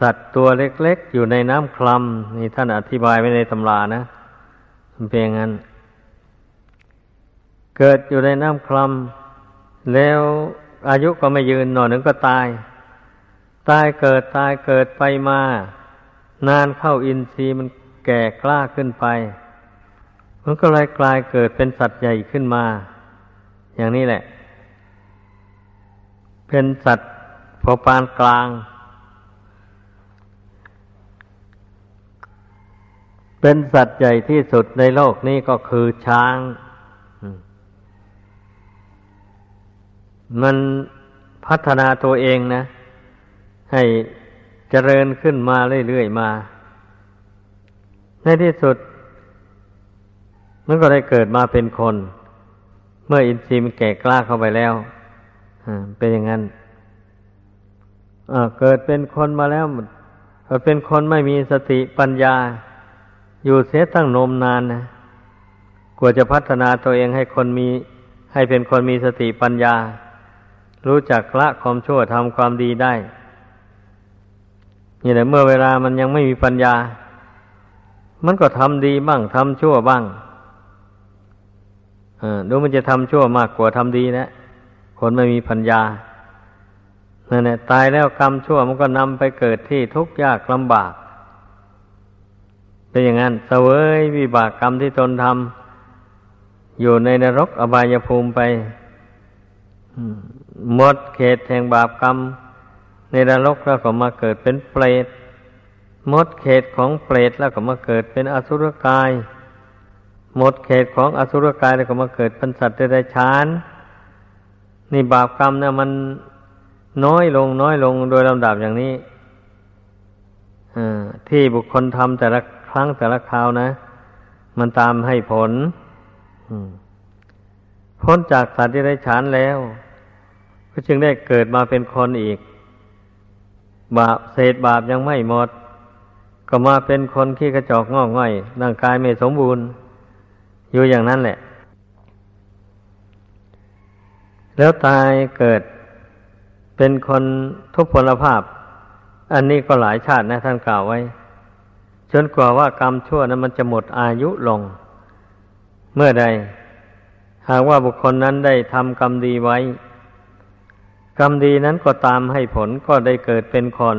S1: สัตว์ตัวเล็ก ๆ อยู่ในน้ำคลำนี่ท่านอธิบายไว้ในตำรานะมันเป็นอย่างนั้น เกิดอยู่ในน้ำคลำแล้วอายุก็ไม่ยืนหน่อยหนึ่งก็ตาย ตายเกิดตายเกิดไปมา นานเข้าอินทรีย์มันแก่กล้าขึ้นไป มันก็เลยกลายเกิดเป็นสัตว์ใหญ่ขึ้นมา อย่างนี้แหละ เป็นสัตว์พอปานกลาง เป็นสัตว์ใหญ่ที่สุดในโลกนี้ก็คือช้าง มันพัฒนาตัวเองนะ ให้เจริญขึ้นมาเรื่อยๆมา ในที่สุด มันก็ได้เกิดมาเป็นคน เมื่ออินทรีย์มันแก่กล้าเข้าไปแล้วเป็นอย่างนั้นเกิดเป็นคนมาแล้วเป็นคนไม่มีสติปัญญา อยู่เสียตั้งนมนานนะกว่าจะพัฒนาตัวเองให้คนมี ให้เป็นคนมีสติปัญญา รู้จักละความชั่วทำความดีได้ นี่แหละเมื่อเวลามันยังไม่มีปัญญา มันก็ทำดีบ้างทำชั่วบ้างดูมันจะทำชั่วมากกว่าทำดีนะคนไม่มีปัญญานั่นแหละตายแล้วกรรมชั่วมันก็นำไปเกิดที่ทุกข์ยากลำบาก เป็นอย่างนั้นเสวยวิบากกรรมที่ตนทำอยู่ในนรกอบายภูมิไป หมดเขตแห่งบาปกรรม ในนรกแล้วก็มาเกิดเป็นเปรตหมดเขตของเปรตแล้วก็มาเกิดเป็นอสุรกาย หมดเขตของอสุรกายแล้วก็มาเกิดเป็นสัตว์ได้ชานนี่บาปกรรมเนี่ยมันน้อยลงน้อยลงโดยลำดับอย่างนี้ที่บุคคลทำแต่ละครั้งแต่ละคราวนะ มันตามให้ผล พ้นจากสัตว์ที่ได้ฉานแล้ว ก็จึงได้เกิดมาเป็นคนอีก บาปเศษบาปยังไม่หมด ก็มาเป็นคนขี้กระจอกงอกง่อยร่างกายไม่สมบูรณ์ อยู่อย่างนั้นแหละ แล้วตายเกิดเป็นคนทุพพลภาพ อันนี้ก็หลายชาตินะท่านกล่าวไว้จนกว่าว่ากรรมชั่วนั้นมันจะหมดอายุลง เมื่อใด หากว่าบุคคลนั้นได้ทำกรรมดีไว้ กรรมดีนั้นก็ตามให้ผลก็ได้เกิดเป็นคน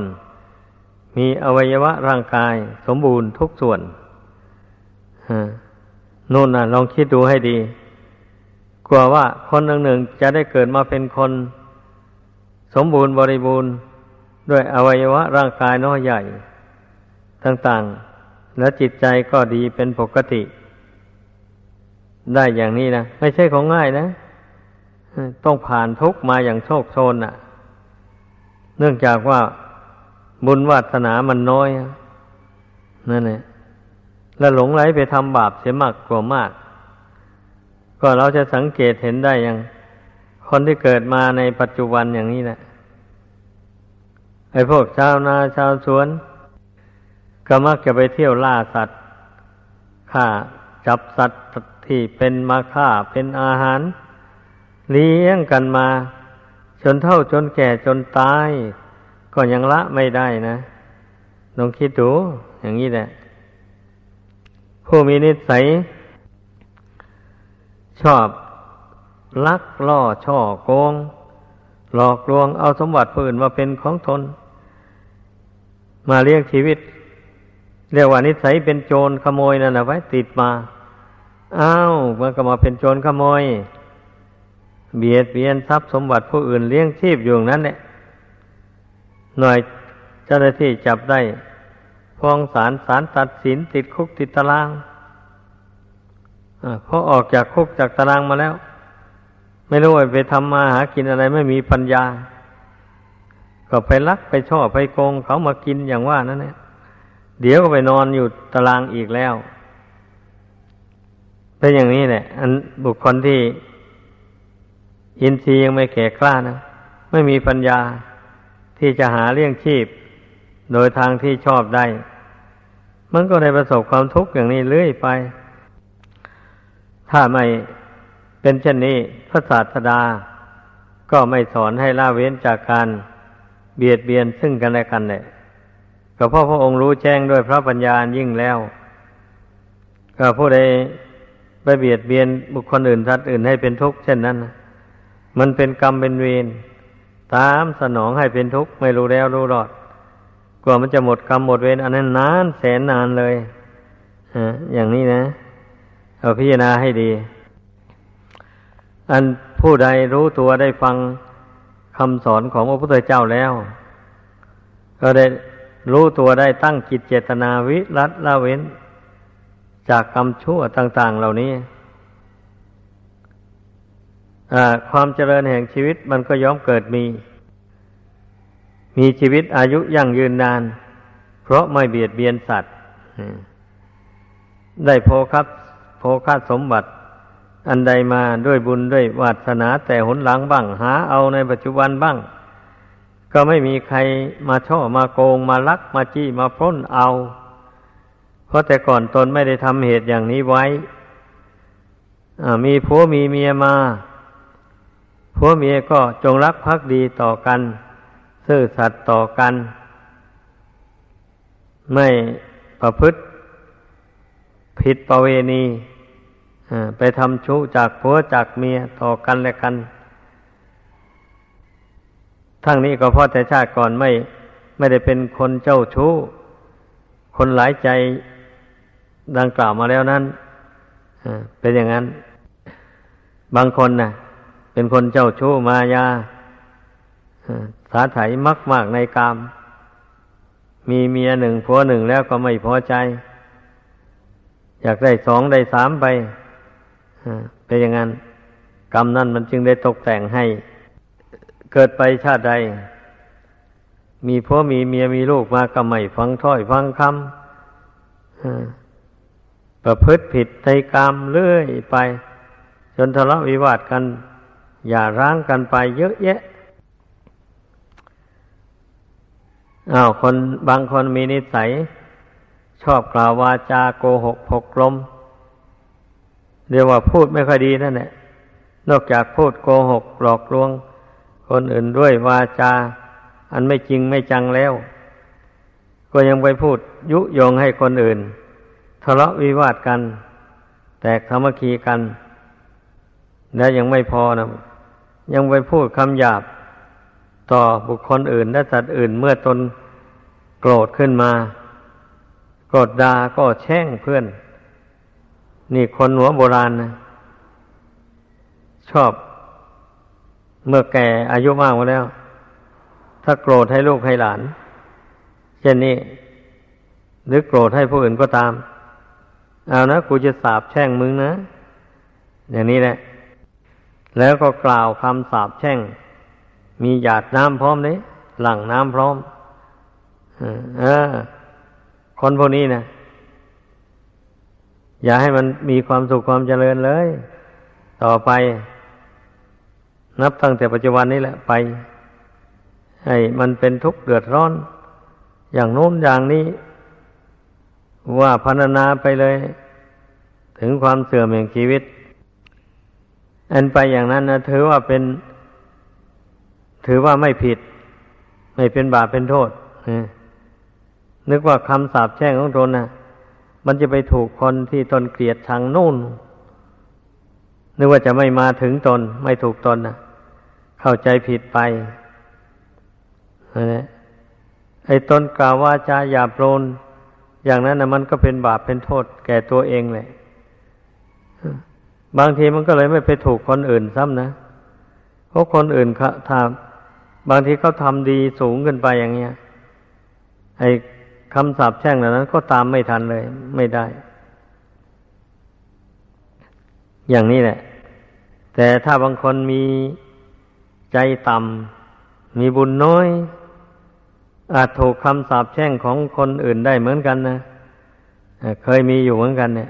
S1: มีอวัยวะร่างกายสมบูรณ์ทุกส่วนนู่นน่ะ ลองคิดดูให้ดีกว่าว่าคนหนึ่งหนึ่งจะได้เกิดมาเป็นคน สมบูรณ์บริบูรณ์ด้วยอวัยวะร่างกายน้อยใหญ่ ต่าง ๆ แล้วจิตใจก็ดีเป็นปกติ ได้อย่างนี้นะไม่ใช่ของง่ายนะต้องผ่านทุกมาอย่างโชคโชนน่ะ เนื่องจากว่าบุญวาสนามันน้อยนั่นแหละแล้วหลงไหลไปทำบาปเสียมากกว่ามาก ก็เราจะสังเกตเห็นได้อย่าง คนที่เกิดมาในปัจจุบันอย่างนี้แหละไอ้พวกชาวนาชาวสวน ก็มักจะไปเที่ยวล่าสัตว์ฆ่าจับสัตว์ ที่เป็นมาฆ่าเป็นอาหาร เลี้ยงกันมา จนเท่าจนแก่จนตาย ก็ยังละไม่ได้นะลองคิดดู อย่างนี้แหละ ผู้มีนิสัย ชอบลักล่อช่อโกง หลอกลวงเอาสมบัติผู้อื่นมาเป็นของตนมาเลี้ยงชีวิต เรียกว่านิสัยเป็นโจรขโมยนั่นนะไว้ติดมา อ้าวมันก็มาเป็นโจรขโมย เบียดเบียนทรัพย์สมบัติผู้อื่นเลี้ยงชีพอยู่นั้นเนี่ยหน่อยเจ้าหน้าที่จับได้ฟ้องศาลศาลตัดสินติดคุกติดตารางอพอออกจากคุกจากตารางมาแล้ว ไม่รู้ไปทำมาหากินอะไรไม่มีปัญญา ก็ไปลักไปช่อไปโกงเขามากินอย่างว่านั่นเนี่ยเดี๋ยวก็ไปนอนอยู่ตารางอีกแล้ว เป็นอย่างนี้แหละอันบุคคลที่อินทรีย์ยังไม่แก่กล้านะไม่มีปัญญาที่จะหาเลี้ยงชีพ โดยทางที่ชอบได้ มันก็ได้ประสบความทุกข์อย่างนี้เรื่อยไป ถ้าไม่เป็นเช่นนี้พระศาสดา ก็ไม่สอนให้ละเว้นจากการเบียดเบียนซึ่งกันและกันเลยก็เพราะพระองค์รู้แจ้งด้วยพระปัญญายิ่งแล้ว ก็ผู้ใด ไปเบียดเบียนบุคคลอื่นทัดอื่นให้เป็นทุกข์เช่นนั้นมันเป็นกรรมเป็นเวรตามสนองให้เป็นทุกข์ไม่รู้แล้วรู้รอดกว่ามันจะหมดกรรมหมดเวรอันนั้นนานแสนนานเลยอย่างนี้นะเอาพิจารณาให้ดี อันผู้ใดรู้ตัวได้ฟังคำสอนของพระพุทธเจ้าแล้ว ก็ได้รู้ตัวได้ตั้งจิตเจตนาวิรัตละเว้น จากกรรมชั่วต่าง ๆ เหล่านี้ความเจริญแห่งชีวิตมันก็ย่อมเกิดมี มีชีวิตอายุยั่งยืนนาน เพราะไม่เบียดเบียนสัตว์ได้โภคับโภคาสมบัติ อันใดมาด้วยบุญด้วยวาสนาแต่หนหลังบ้าง หาเอาในปัจจุบันบ้าง ก็ไม่มีใครมาช่อมาโกงมาลักมาจี้มาพล้นเอา เพราะแต่ก่อนตนไม่ได้ทำเหตุอย่างนี้ไว้มีผัวมีเมียมาผัวเมียก็จงรักภักดีต่อกัน ซื่อสัตย์ต่อกัน ไม่ประพฤติผิดประเวณีไปทำชู้จากผัวจากเมียต่อกันและกัน ทั้งนี้ก็เพราะแต่ชาติก่อนไม่ไม่ได้เป็นคนเจ้าชู้ คนหลายใจ ดังกล่าวมาแล้วนั้นเป็นอย่างนั้น บางคนนะ่ะ เป็นคนเจ้าชู้มายาสาไถมักมากในกาม มีเมียหนึ่งผัวหนึ่งแล้วก็ไม่พอใจ อยากได้สองได้สามไปเป็นอย่างนั้น กรรมนั่นมันจึงได้ตกแต่งให้ เกิดไปชาติใด มีพ่อมีเมียมีลูกมาก็ไม่ฟังถ้อยฟังคำ ประพฤติผิดในกรรมเรื่อยไป จนทะเลาะวิวาทกัน อย่าร้างกันไปเยอะแยะอ้าวคนบางคนมีนิสัย ชอบกล่าววาจาโกหกพกลมเรียกว่าพูดไม่ค่อยดีนั่นแหละนอกจากพูดโกหกหลอกลวง คนอื่นด้วยวาจา อันไม่จริงไม่จังแล้ว ก็ยังไปพูดยุยงให้คนอื่น ทะเลาะวิวาทกัน แตกธรรมคีกัน แล้วยังไม่พอนะ ยังไปพูดคำหยาบ ต่อบุคคลอื่น และสัตว์อื่นเมื่อตนโกรธขึ้นมาโกรธดาก็แช่งเพื่อน นี่คนหัวโบราณนะชอบเมื่อแก่อายุมากแล้ว ถ้าโกรธให้ลูกให้หลาน เช่นนี้ หรือโกรธให้ผู้อื่นก็ตาม เอานะกูจะสาบแช่งมึงนะ อย่างนี้แหละ แล้วก็กล่าวคำสาปแช่ง มีหยาดน้ำพร้อมเลยหลั่งน้ำพร้อมเออคนพวกนี้นะอย่าให้มันมีความสุขความเจริญเลย ต่อไป นับตั้งแต่ปัจจุบันนี้แหละไปให้มันเป็นทุกข์เดือดร้อน อย่างโน้นอย่างนี้ ว่าพันนาไปเลย ถึงความเสื่อมแห่งชีวิต อันไปอย่างนั้นนะถือว่าเป็น ถือว่าไม่ผิด ไม่เป็นบาปเป็นโทษนึกว่าคำสาปแช่งของตนนะมันจะไปถูกคนที่ตนเกลียดชังนู่น นึกว่าจะไม่มาถึงตน ไม่ถูกตนนะเข้าใจผิดไปนะไอ้ตนกล่าวว่าจาหยาบโลน อย่างนั้นนะมันก็เป็นบาปเป็นโทษแก่ตัวเองแหละบางทีมันก็เลยไม่ไปถูกคนอื่นซ้ำนะเพราะคนอื่นเขาทำบางทีเขาทำดีสูงขึ้นไปอย่างเงี้ยไอ้คำสาปแช่งเหล่านั้น ก็ตามไม่ทันเลย ไม่ได้ อย่างนี้แหละ แต่ถ้าบางคนมีใจต่ำมีบุญน้อย อาจถูกคำสาปแช่งของคนอื่นได้เหมือนกันนะเคยมีอยู่เหมือนกันเนี่ย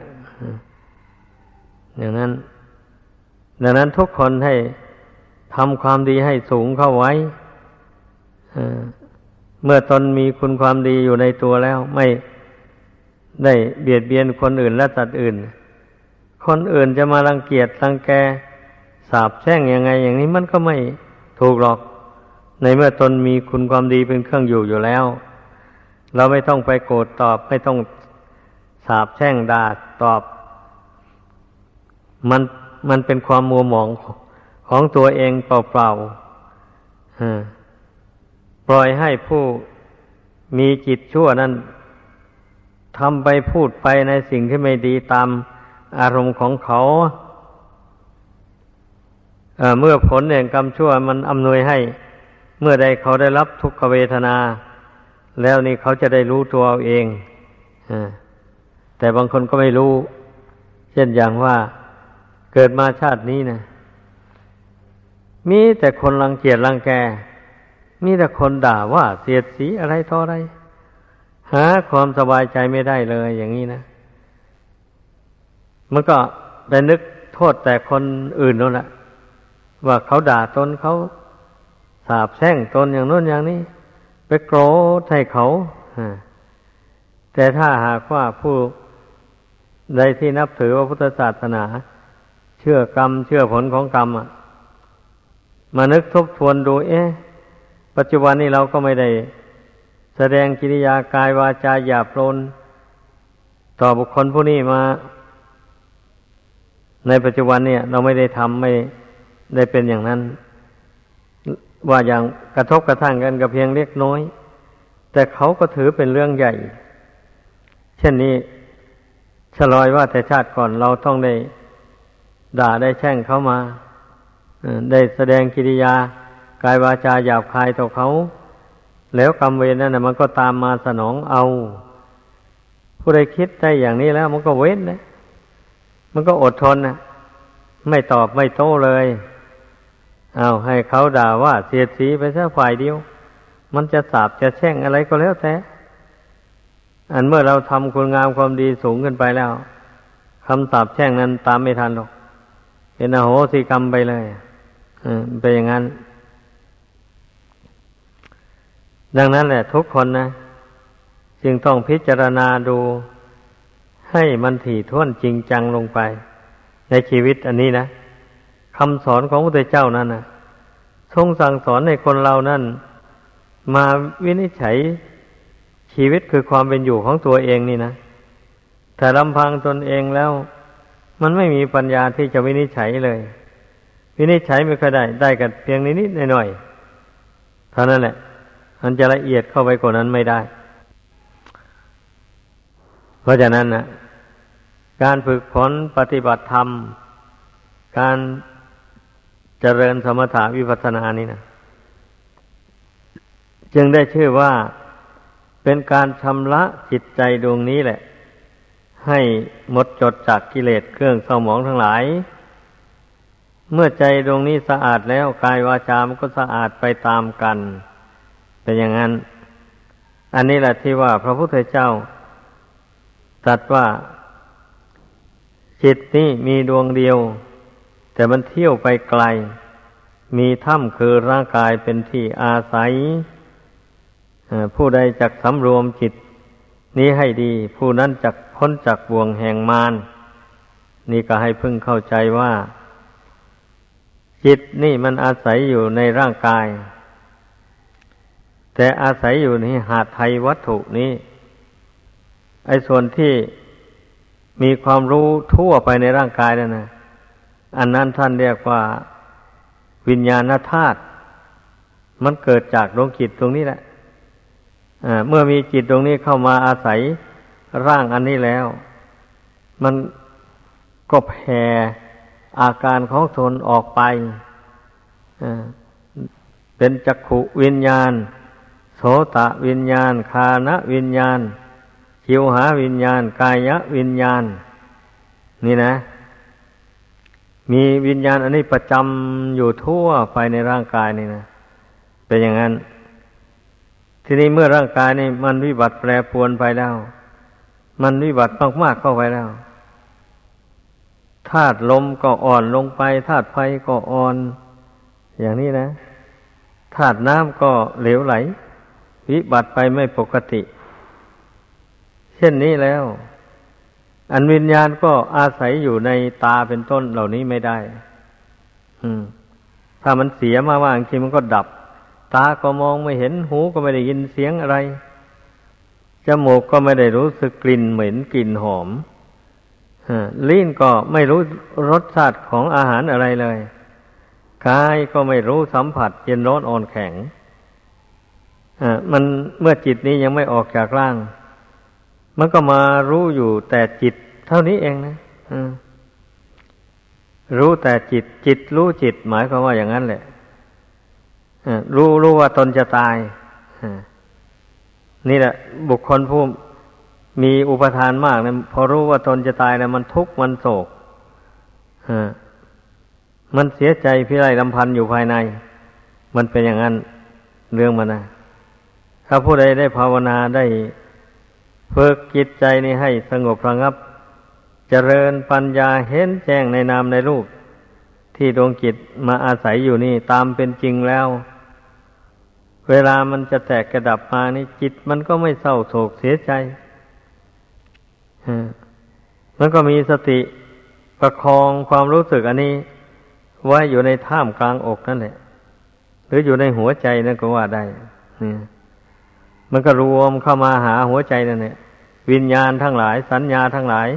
S1: อย่างนั้น ดังนั้นทุกคนให้ทำความดีให้สูงเข้าไว้เมื่อตนมีคุณความดีอยู่ในตัวแล้ว ไม่ได้เบียดเบียนคนอื่นและสัตว์อื่น คนอื่นจะมารังเกียจรังแกสาบแช่งยังไง อย่างนี้มันก็ไม่ถูกหรอก ในเมื่อตนมีคุณความดีเป็นเครื่องอยู่อยู่แล้ว เราไม่ต้องไปโกรธตอบ ไม่ต้องสาบแช่งด่าตอบ มันมันเป็นความมัวหมองของตัวเองเปล่าๆปล่อยให้ผู้มีจิตชั่วนั้นทำไปพูดไปในสิ่งที่ไม่ดีตามอารมณ์ของเขาเเมื่อผลแห่งกรรมชั่วมันอำนวยให้ เมื่อใดเขาได้รับทุกขเวทนา แล้วนี่เขาจะได้รู้ตัวเอาเองแต่บางคนก็ไม่รู้ เช่นอย่างว่าเกิดมาชาตินี้นะมีแต่คนรังเกียจรังแก มีแต่คนด่าว่าเสียดสีอะไรต่ออะไร หาความสบายใจไม่ได้เลยอย่างนี้นะมันก็ไปนึกโทษแต่คนอื่นนั่นแหละว่าเขาด่าตนเขา สาบแช่งตนอย่างนู้นอย่างนี้ ไปโกรธให้เขาแต่ถ้าหากว่าผู้ใดที่นับถือว่าพุทธศาสนา เชื่อกรรม เชื่อผลของกรรมอะมานึกทบทวนดู เอ๊ะ ปัจจุบันนี้เราก็ไม่ได้ แสดงกิริยากายวาจาหยาบโลนต่อบุคคลผู้นี้มา ในปัจจุบันเนี่ย เราไม่ได้ทำไม่ได้เป็นอย่างนั้น ว่าอย่างกระทบกระทั่งกันกับเพียงเล็กน้อย แต่เขาก็ถือเป็นเรื่องใหญ่ เช่นนี้ฉลอยว่าแต่ชาติก่อนเราต้องได้ด่าได้แช่งเขามาได้แสดงกิริยากายวาจาหยาบคายต่อเขา แล้วกรรมเวรนั่นนะมันก็ตามมาสนองเอา ผู้ใดคิดได้อย่างนี้แล้ว มันก็เว้นนะมันก็อดทนนะไม่ตอบไม่โต้เลย เอาให้เขาด่าว่าเสียดสีไปซะฝ่ายเดียว มันจะสาบจะแช่งอะไรก็แล้วแต่ อันเมื่อเราทำคุณงามความดีสูงขึ้นไปแล้วคำสาบแช่งนั้นตามไม่ทันหรอก เป็นอโหสิกรรมไปเลยเป็นอย่างนั้น ดังนั้นแหละ ทุกคนนะ จึงต้องพิจารณาดูให้มันถี่ถ้วนจริงจังลงไป ในชีวิตอันนี้นะ คำสอนของพระพุทธเจ้านั้นนะทรงสั่งสอนในคนเรานั้นมาวินิจฉัยชีวิตคือความเป็นอยู่ของตัวเองนี่นะแต่ลำพังตนเองแล้ว มันไม่มีปัญญาที่จะวินิจฉัยเลย วินิจฉัยไม่ค่อยได้ ได้กันเพียงนิดๆหน่อยๆเท่านั้นแหละมันจะละเอียดเข้าไปกว่านั้นไม่ได้ เพราะฉะนั้นนะการฝึกฝนปฏิบัติธรรม การ เจริญสมถาวิปัสสนานี้นะจึงได้ชื่อว่าเป็นการชำระจิตใจดวงนี้แหละ ให้หมดจดจากกิเลสเครื่องเศร้าหมองทั้งหลาย เมื่อใจดวงนี้สะอาดแล้วกายวาจามันก็สะอาดไปตามกัน เป็นอย่างนั้น อันนี้แหละที่ว่าพระพุทธเจ้าตรัสว่าจิตนี้มีดวงเดียว แต่มันเที่ยวไปไกล มีถ้ำคือร่างกายเป็นที่อาศัยผู้ใดจักสำรวมจิต นี้ให้ดี ผู้นั้นจักพ้นจากบ่วงแห่งมารนี่ก็ให้พึ่งเข้าใจว่า จิตนี่มันอาศัยอยู่ในร่างกาย แต่อาศัยอยู่ในหาไทยวัตถุนี้ไอ้ส่วนที่มีความรู้ทั่วไปในร่างกายนั่นนะ อันนั้นท่านเรียกว่าวิญญาณธาตุมันเกิดจากดวงจิตตรงนี้แหละเมื่อมีจิตตรงนี้เข้ามาอาศัยร่างอันนี้แล้ว มันก็แผ่อาการของตนออกไปเป็นจักขุวิญญาณ โสตะวิญญาณ คานะวิญญาณ ชิวหาวิญญาณ กายะวิญญาณ นี่นะ มีวิญญาณอันนี้ประจำอยู่ทั่วไปในร่างกายนี่นะเป็นอย่างนั้น ทีนี้เมื่อร่างกายนี่มันวิบัติแปรปรวนไปแล้ว มันวิบัติมากๆเข้าไปแล้วธาตุลมก็อ่อนลงไปธาตุไฟก็อ่อน อย่างนี้นะธาตุน้ำก็เหลวไหล วิบัติไปไม่ปกติ เช่นนี้แล้ว อันวิญญาณก็อาศัยอยู่ในตาเป็นต้นเหล่านี้ไม่ได้ถ้ามันเสียมาว่าบางทีมันก็ดับ ตาก็มองไม่เห็นหูก็ไม่ได้ยินเสียงอะไรจมูกก็ไม่ได้รู้สึกกลิ่นเหม็นกลิ่นหอมลิ้นก็ไม่รู้รสชาติของอาหารอะไรเลยกายก็ไม่รู้สัมผัส เย็นร้อนอ่อนแข็งมันเมื่อจิตนี้ยังไม่ออกจากร่าง มันก็มารู้อยู่แต่จิต ท่านี้เองนะรู้แต่จิต จิตรู้จิต หมายความว่าอย่างนั้นแหละรู้รู้ว่าตนจะตายนี่แหละ บุคคลผู้มีอุปทานมากเนะพอรู้ว่าตนจะตายนะมันทุกข์มันโศกมันเสียใจพิไรลำพันธ์อยู่ภายใน มันเป็นอย่างนั้นเรื่องมันนะถ้าผู้ใดได้ภาวนาได้ฝึกจิตใจนี้ให้สงบระงับ เจริญปัญญาเห็นแจ้งในนามในรูป ที่ดวงจิตมาอาศัยอยู่นี่ตามเป็นจริงแล้ว เวลามันจะแตกกระดับมานี่จิตมันก็ไม่เศร้าโศกเสียใจมันก็มีสติประคองความรู้สึกอันนี้ไว้อยู่ในท่ามกลางอกนั่นแหละ หรืออยู่ในหัวใจนั่นก็ว่าได้นี่มันก็รวมเข้ามาหาหัวใจนั่นแหละวิญญาณทั้งหลาย สัญญาทั้งหลาย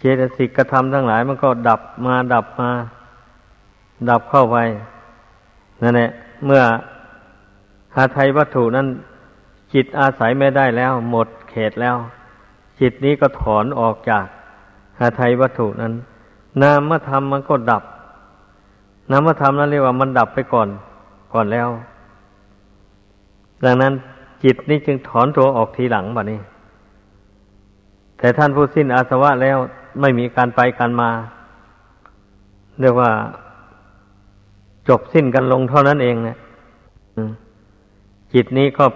S1: เจตสิกกระทำทั้งหลาย มันก็ดับมาดับมา ดับเข้าไปนั่นแหละเมื่อหาไทยวัตถุนั้น จิตอาศัยไม่ได้แล้ว หมดเขตแล้ว จิตนี้ก็ถอนออกจากหาไทยวัตถุนั้น นามธรรมมันก็ดับ นามธรรมนั้นเรียกว่ามันดับไปก่อนก่อนแล้ว ดังนั้นจิตนี้จึงถอนตัวออกทีหลังแบบนี้ แต่ท่านผู้สิ้นอาสวะแล้ว ไม่มีการไปการมา เรียกว่าจบสิ้นกันลงเท่านั้นเองเนะจิตนี้ก็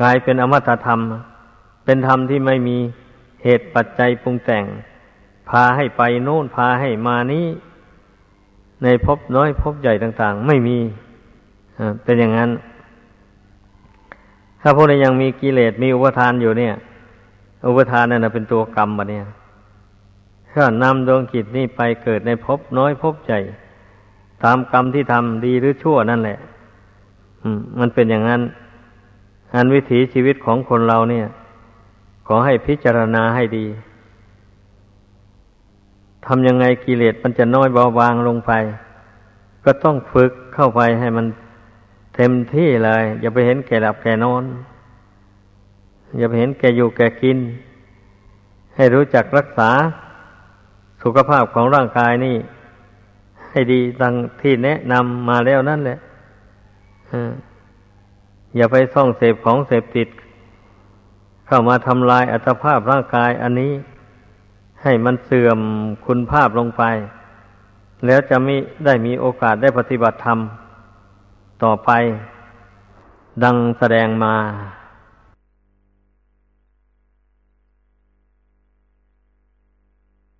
S1: กลายเป็นอมตะธรรม เป็นธรรมที่ไม่มีเหตุปัจจัยปรุงแต่ง พาให้ไปโน่นพาให้มานี้ในภพน้อยภพใหญ่ต่าง ๆ ไม่มีเป็นอย่างนั้น ถ้าพวกนี้ยังมีกิเลสมีอุปทานอยู่เนี่ย อุปทานนั่นเป็นตัวกรรมบะเนี่ยถ้านำดวงจิตนี่ไปเกิดในภพน้อยภพใหญ่ตามกรรมที่ทำดีหรือชั่วนั่นแหละมันเป็นอย่างนั้นอันวิถีชีวิตของคนเราเนี่ย ขอให้พิจารณาให้ดีทำยังไงกิเลสมันจะน้อยเบาบางลงไป ก็ต้องฝึกเข้าไปให้มันเต็มที่เลย อย่าไปเห็นแก่หลับแก่นอน อย่าไปเห็นแก่อยู่แก่กิน ให้รู้จักรักษาสุขภาพของร่างกายนี่ ให้ดีดังที่แนะนำมาแล้วนั่นแหละอย่าไปส่องเสพของเสพติด เข้ามาทำลายอัตภาพร่างกายอันนี้ ให้มันเสื่อมคุณภาพลงไป แล้วจะไม่ได้มีโอกาสได้ปฏิบัติธรรม ต่อไป ดังแสดงมา